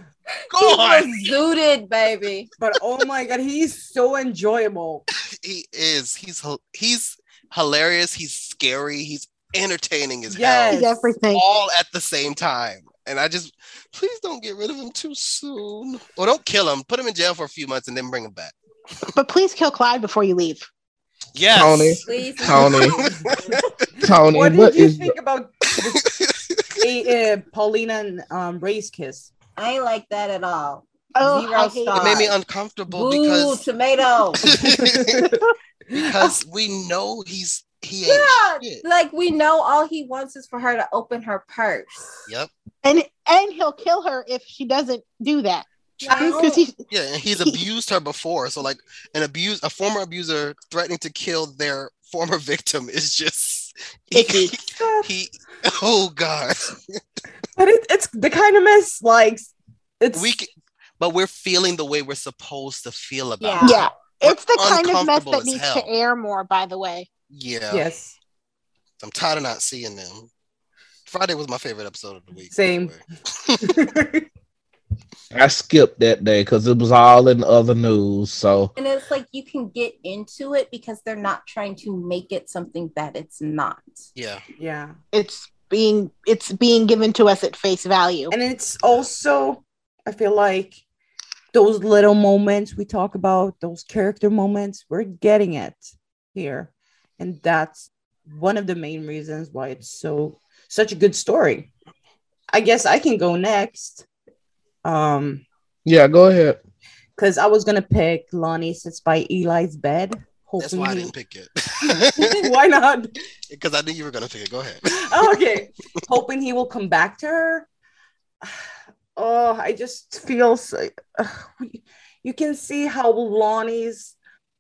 gone. he was zooted, baby. but oh my god, he's so enjoyable. He is. He's he's hilarious. He's scary. He's entertaining as Yes. He's everything. All at the same time. And I just please don't get rid of him too soon. Or don't kill him. Put him in jail for a few months and then bring him back. But please kill Clyde before you leave. Yes. Tony. Please. Tony, *laughs* Tony, What did what you is think about *laughs* a, uh, Paulina and um, Ray's kiss? I ain't like that at all. Oh, Zero stars. it made me uncomfortable Boo, because tomato. *laughs* because we know he's he ain't yeah, shit. like we know all he wants is for her to open her purse. Yep. and and he'll kill her if she doesn't do that. Well, Because he Yeah, and he's abused her before. So like an abuse a former abuser threatening to kill their former *laughs* victim is just Icky. he oh god. But it, it's the kind of mess like it's We c- but we're feeling the way we're supposed to feel about Yeah. it. yeah, it's the kind of mess that needs hell. to air more. By the way, Yeah. yes, I'm tired of not seeing them. Friday was my favorite episode of the week. Same. *laughs* anyway. I skipped that day because it was all in other news. So And it's like you can get into it because they're not trying to make it something that it's not. Yeah. yeah, it's being it's being given to us at face value. and it's also I feel like those little moments we talk about, those character moments, we're getting it here, and that's one of the main reasons why it's so such a good story. I guess I can go next. Um, yeah, go ahead. because I was gonna pick Lani sits by Eli's bed. That's Hoping why I he- didn't pick it. *laughs* why not? *laughs* Because I knew you were gonna pick it. Go ahead. okay. Hoping he will come back to her. *sighs* Oh, I just feel so, uh, *sighs* you can see how Lani's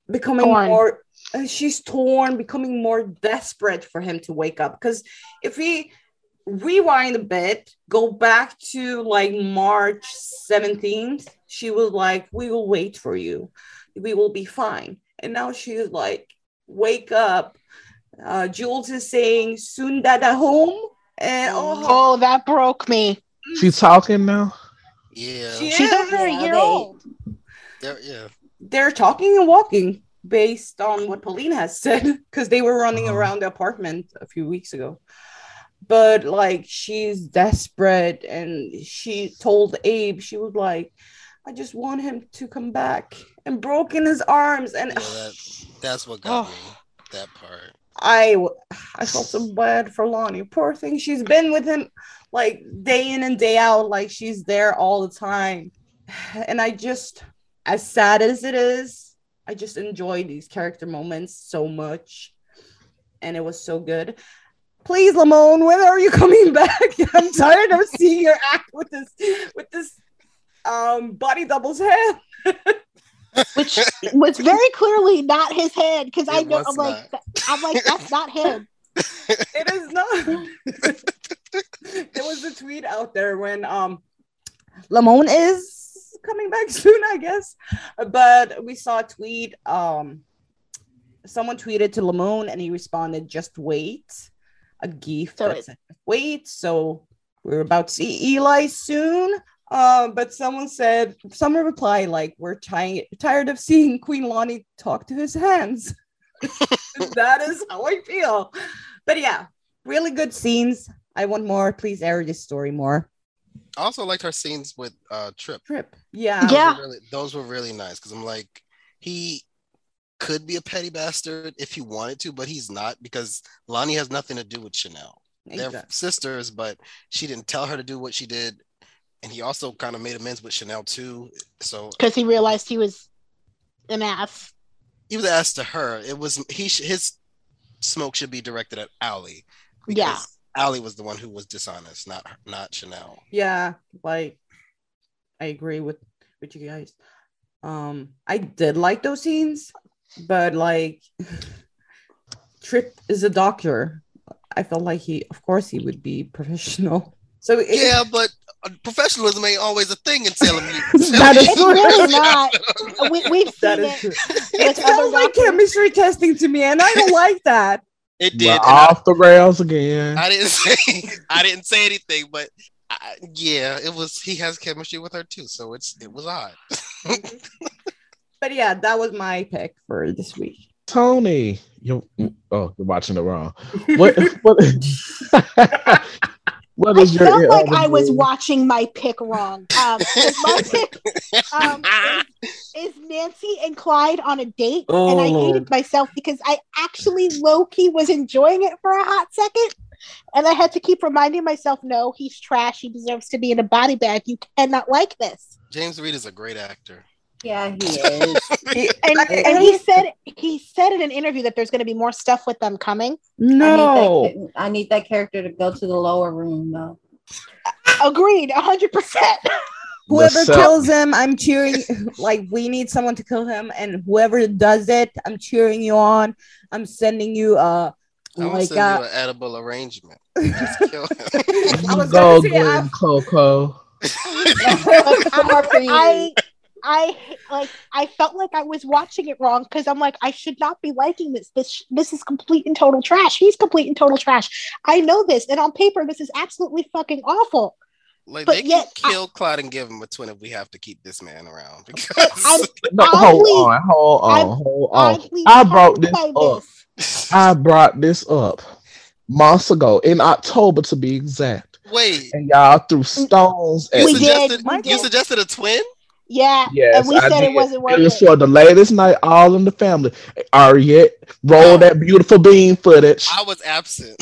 becoming Torn. more uh, she's torn, becoming more desperate for him to wake up. Because if we rewind a bit, go back to like March 17th, she was like, We will wait for you. We will be fine. And now she's like, Wake up. Uh, Jules is saying, Soon dada home. And oh, oh, that broke me. She's talking now. Yeah. She She's over a Yeah, year they- old. There- yeah. they're talking and walking based on what Pauline has said because they were running Uh-huh. around the apartment a few weeks ago. But like she's desperate and she told Abe, she was like, I just want him to come back and broke in his arms. And Yeah, that, that's what got Oh. me. That part. i i felt so bad for Lani. Poor thing. She's been with him like day in and day out, like she's there all the time. *sighs* And I just, as sad as it is, I just enjoy these character moments so much. And it was so good. Please, Lamon, when are you coming *laughs* back? *laughs* I'm tired of seeing your act with this with this um body doubles head. *laughs* which was very clearly not his head because I know I'm like I'm like that's not him. it is not. there was a tweet out there when um Lamon is coming back soon, I guess. But we saw a tweet. Um someone tweeted to Lamon and he responded, just wait. A gift. So that it- wait. So we're about to see Eli soon. Uh, but someone said, someone replied, like, we're trying, tired of seeing Queen Lani talk to his hands. *laughs* that is how I feel. But yeah, really good scenes. I want more. Please air this story more. I also liked her scenes with uh Tripp. Tripp. Yeah. Those Yeah. were really, those were really nice because I'm like, he could be a petty bastard if he wanted to, but he's not because Lani has nothing to do with Chanel. They're sisters, but she didn't tell her to do what she did. And he also kind of made amends with Chanel too. So Because he realized he was an ass. he was asked to her. It was he his smoke should be directed at Allie. Yeah. because Allie was the one who was dishonest, not not Chanel. Yeah, like I agree with with you guys. Um, I did like those scenes, but like Tripp is a doctor. I felt like he, of course, he would be professional. *laughs* So it- Yeah, but uh, professionalism ain't always a thing in Salem. *laughs* That is It's true. really not. We, we've *laughs* that seen is it. true. with It other sounds like doctors. chemistry testing to me, and I don't like that. It We're did. and I, off the rails again. I didn't say I didn't say anything, but I, yeah, it was. He has chemistry with her too, so it's it was odd. But yeah, that was my pick for this week. Tony, you oh, you're watching it wrong. *laughs* What what *laughs* what I is your felt like I was watching my pick wrong. Um, 'cause my *laughs* pick um, is, is Nancy and Clyde on a date, and I Oh. hated myself because I actually low key was enjoying it for a hot second, and I had to keep reminding myself, no, he's trash. He deserves to be in a body bag. You cannot like this. James Read is a great actor. Yeah, he is. *laughs* He- And, and he said he said in an interview that there's going to be more stuff with them coming. no. I need, that, I need that character to go to the lower room though. Agreed, hundred percent. *laughs* Whoever kills him, I'm cheering. Like we need someone to kill him, and whoever does it, I'm cheering you on. I'm sending you uh I want like send uh, you an edible arrangement. *laughs* Just kill him. I was Go Glenn Coco. More for. I I like I felt like I was watching it wrong because I'm like I should not be liking this. This this is complete and total trash. He's complete and total trash. I know this, and on paper this is absolutely fucking awful. Like But they can yet, I- kill Clyde and give him a twin if we have to keep this man around. Because I'm *laughs* No, Oddly- hold on, hold on, I'm hold on. I brought this up. this. *laughs* I brought this up months ago in October to be exact. wait, And y'all threw stones at you We me. did, suggested we you did. suggested a twin? Yeah, Yes, and we I said did. it wasn't worth It was it. for the latest night, all in the family. Ariette, roll that beautiful bean footage, I was absent.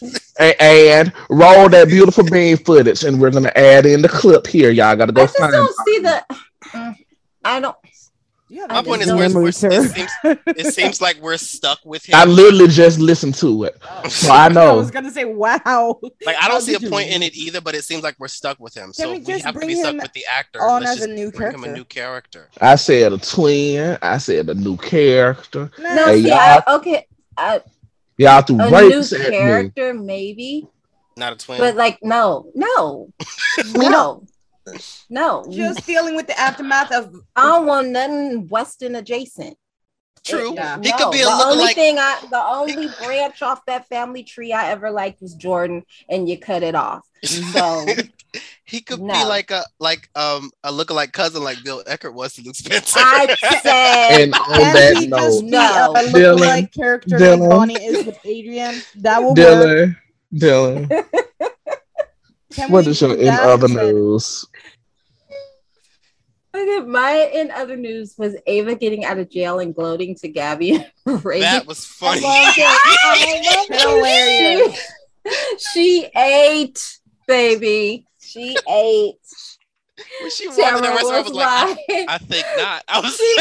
*laughs* and, and roll that beautiful bean footage, and we're gonna add in the clip here. Y'all gotta go I just find. don't it. see the. I don't. Yeah, My point is, just we're, we're, it, seems, it *laughs* seems like we're stuck with him. I literally just listened to it, oh. *laughs* so I know. I was gonna say, wow. like I don't see a did you point in it either, but it seems like we're stuck with him. so we we, just have to be stuck with the actor. on Let's as a just new bring him a character? new character. I said a twin. I said a new character. No, Hey, see, y'all- I, okay, I, Y'all threw a new rapes me. character maybe, Not a twin. but like no, no, *laughs* no, no. Just dealing with the aftermath of I don't want nothing Weston adjacent. True. Yeah. He No, could be a the only lookalike. thing I, the only branch off that family tree I ever liked was Jordan, and you cut it off. *laughs* So he could be like a like um a lookalike cousin like Bill Eckert was to Luke Spencer. I said, *laughs* And on Can that he note, just be No. a Dylan, lookalike character Dylan. like Bonnie is with Adrienne? That will work. Dylan, Dylan, *laughs* Can what we is your in other news? Okay, my in other news was Ava getting out of jail and gloating to Gabby. *laughs* and that was I funny. loved it. *laughs* I loved it. Hilarious. she ate, baby. She ate. Was she walked in the Tamara restaurant, I was was like, I, I think not. I was *laughs* She-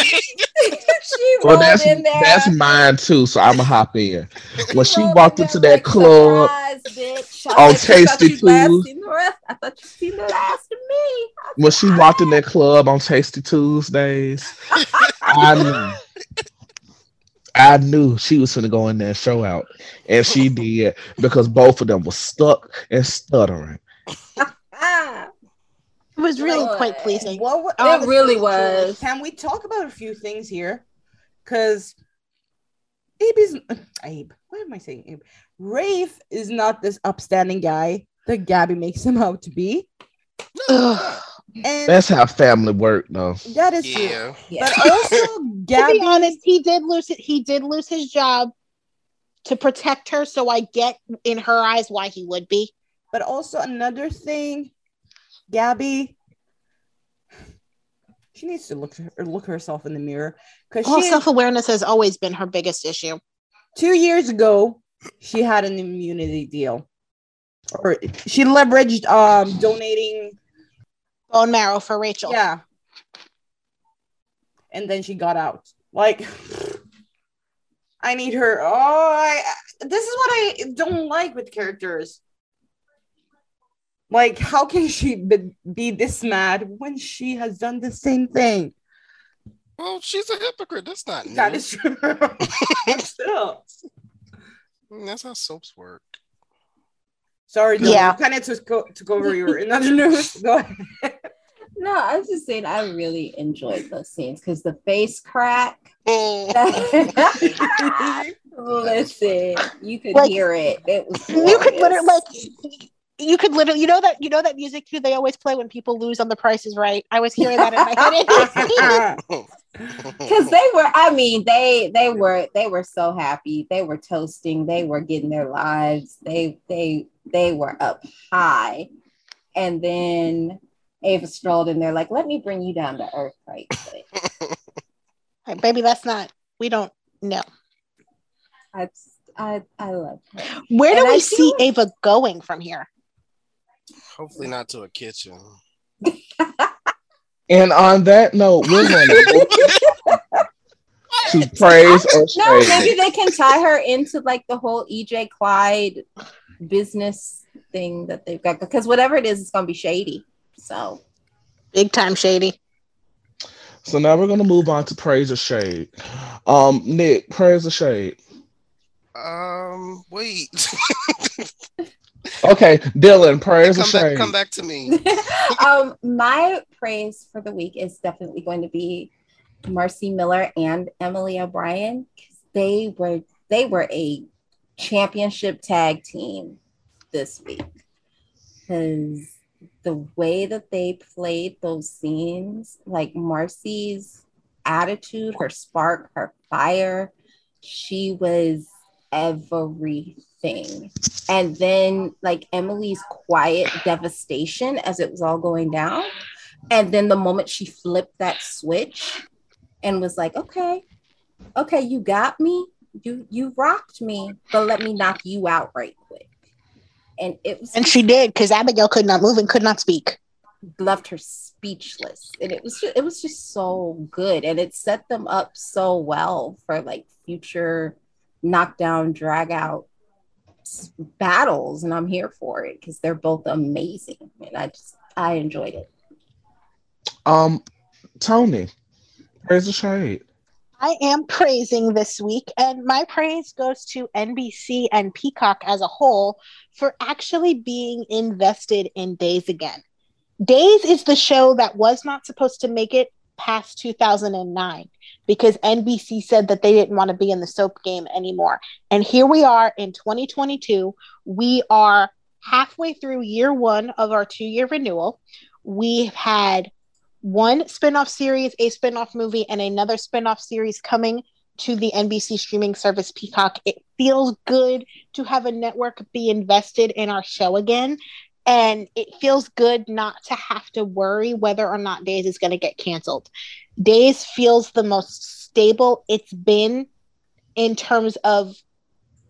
like, she Well, that's in there. that's mine too. So I'm gonna hop in. When she rolled walked into that like, club, "Surprise. Oh, I on thought you- thought Tasty you last Tues. seen the rest. I thought you seen the last of me. when she walked in that club on Tasty Tuesdays, I knew. I knew she was gonna go in there and show out, and she did because both of them were stuck and stuttering. It was really Boy. quite pleasing. What wa- um, It honestly, really truly, was. Can we talk about a few things here? Because Abe is Abe. What am I saying? Abe. Rafe is not this upstanding guy that Gabby makes him out to be, Ugh. and That's how family work, though. that is true. yeah. yeah. But also, *laughs* to Gabby be honest, he did lose it. He did lose his job to protect her. So I get in her eyes why he would be. But also another thing, Gabby, she needs to look or look herself in the mirror because Well, self awareness has always been her biggest issue. two years ago she had an immunity deal, or she leveraged um donating, Bone marrow for Rachel. yeah, and then she got out. Like, I need her. Oh, I, this is what I don't like with characters. Like, how can she be, be this mad when she has done the same thing? Well, she's a hypocrite. That's not new. That is true. *laughs* Still. Mm, That's how soaps work. Sorry, Dylan, Yeah. kind of took, took over your another news. *laughs* Go ahead. No, I was just saying I really enjoyed those scenes because the face crack. *laughs* Listen, you could Like, hear it. It was You could literally like you could literally you know that you know that music cue they always play when people lose on the price is right. I was hearing that in my head. Because they *laughs* were i mean they they were they were so happy they were toasting they were getting their lives they they they were up high and then ava strolled in there like let me bring you down to earth right quick *laughs* baby, that's not we don't know. i i i love her Where do And we I see feel- Ava going from here? Hopefully not to a kitchen. And on that note, we're going *laughs* to to praise or no shade. maybe they can tie her into like the whole ej clyde business thing that they've got because whatever it is it's gonna be shady so Big time shady. So now we're going to move on to praise or shade. Um, Nick, praise or shade. Um, wait. *laughs* Okay, Dylan, praise or come back. shade. Come back to me. *laughs* *laughs* um, my praise for the week is definitely going to be Marci Miller and Emily O'Brien. 'cause They were they were a championship tag team this week because the way that they played those scenes, like Marci's attitude, her spark, her fire, she was everything. And then like Emily's quiet devastation as it was all going down. And then the moment she flipped that switch and was like, okay, okay, you got me. You you rocked me, but let me knock you out right quick. And it was And she did because Abigail could not move and could not speak. left her speechless and it was just, it was just so good and it set them up so well for like future knockdown drag out battles and i'm here for it because they're both amazing and i just i enjoyed it Um, Tony, praise the shade. I am praising this week, and my praise goes to NBC and Peacock as a whole for actually being invested in Days again. Days is the show that was not supposed to make it past 2009 because NBC said that they didn't want to be in the soap game anymore. And here we are in 2022. We are halfway through year one of our two year renewal. We've had one spin-off series, a spin-off movie, and another spin-off series coming to the NBC streaming service Peacock. It feels good to have a network be invested in our show again. And it feels good not to have to worry whether or not Days is going to get canceled. Days feels the most stable it's been in terms of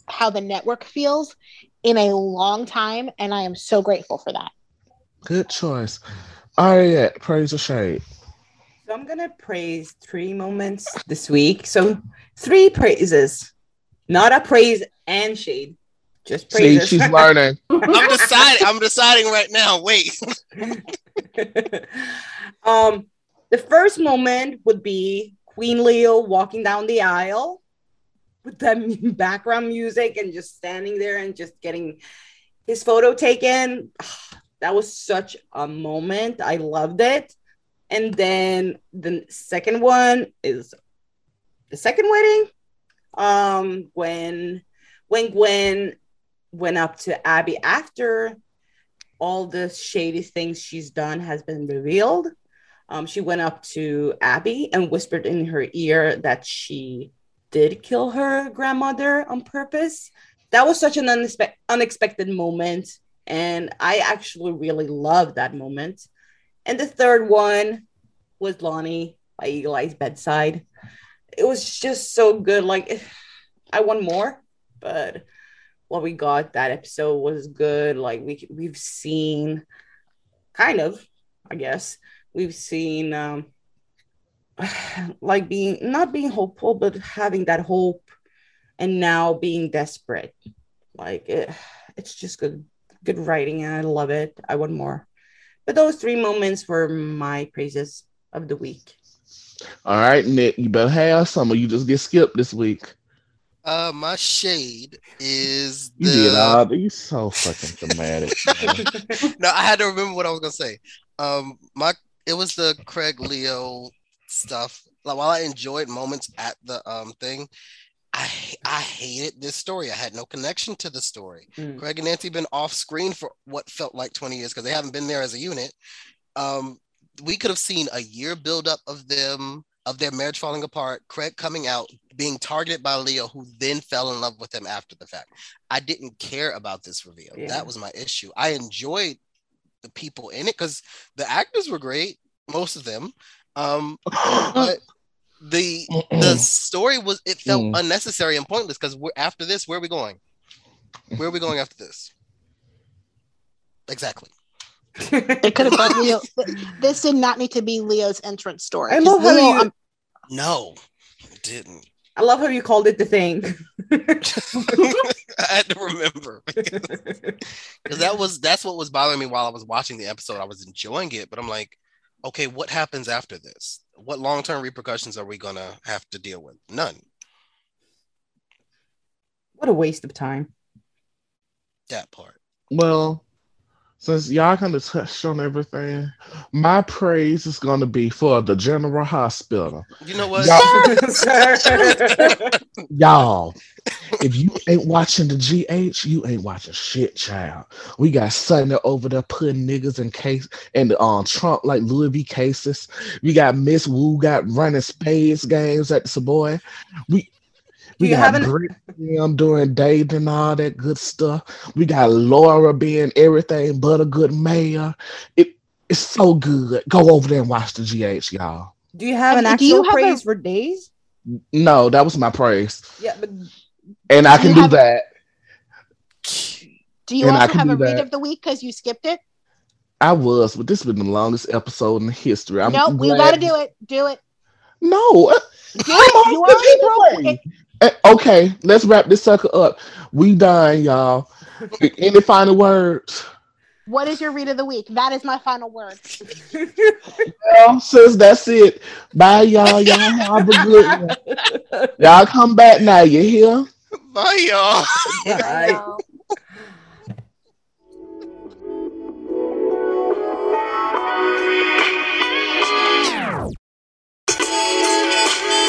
how the network feels in a long time. And I am so grateful for that. Good choice. Ariette, praise or shade. So I'm gonna praise three moments this week. So three praises, not a praise and shade, just See, praises. she's learning. I'm deciding. I'm deciding right now. Wait. *laughs* um, the first moment would be Queen Leo walking down the aisle with that *laughs* background music and just standing there and just getting his photo taken. *sighs* That was such a moment. I loved it. And then the second one is the second wedding. Um, when when Gwen went up to Abby after all the shady things she's done has been revealed. Um, she went up to Abby and whispered in her ear that she did kill her grandmother on purpose. That was such an unspe- unexpected moment. And I actually really loved that moment. And the third one was Lani by Eagle Eye's bedside. It was just so good. Like, *sighs* I want more, but what we got that episode was good. Like we we've seen, kind of, I guess we've seen um *sighs* like being not being hopeful, but having that hope, and now being desperate. Like it, it's just good, good writing, and I love it. I want more. But those three moments were my praises of the week. All right, Nick, you better have some or you just get skipped this week. Uh, my shade is You did the. all. You so fucking dramatic. *laughs* no, I had to remember what I was gonna say. Um, my it was the Craig Leo stuff. Like while I enjoyed moments at the um thing, I I hated this story. I had no connection to the story. Mm. Craig and Nancy been off screen for what felt like 20 years because they haven't been there as a unit. Um, we could have seen a year buildup of them of their marriage falling apart, Craig coming out, being targeted by Leo, who then fell in love with him after the fact. I didn't care about this reveal. Yeah. That was my issue. I enjoyed the people in it because the actors were great, most of them. Um, *laughs* but the the story was it felt Mm. unnecessary and pointless because we're after this, where are we going? Where are we going after this? Exactly. *laughs* It could have been Leo. This did not need to be Leo's entrance story. I 'Cause love how Leo, you- No, it didn't. I love how you called it the thing. *laughs* *laughs* I had to remember *laughs* because that was that's what was bothering me while I was watching the episode. I was enjoying it, but I'm like, okay, what happens after this? What long term repercussions are we gonna have to deal with? None. what a waste of time. That part. Well, since y'all kind of touched on everything, my praise is going to be for the General Hospital. You know what? Y'all, *laughs* if you ain't watching the GH, you ain't watching shit, child. We got Sonny over there putting niggas in case and the um Trump like Louis V cases. We got Miss Wu got running spades games at the Savoy. We we You got haven't- Britt them doing dating and all that good stuff. We got Laura being everything but a good mayor. It it's so good. Go over there and watch the GH, y'all. Do you have an And do actual have a- praise for days? No, that was my praise. Yeah, but And I can you do have- that. do you And I also can have a read that. of the week because you skipped it? I was, but this has been the longest episode in history. I'm no, we got to do it. Do it. No, Do it. *laughs* You this already broke it. Eh, okay, let's wrap this sucker up. We done, y'all. *laughs* Any final words? What is your read of the week? That is my final word. well, sis, that's it. Bye, y'all. Y'all have a good one. Y'all come back now. You hear? Bye, y'all. Bye. Y'all. *laughs*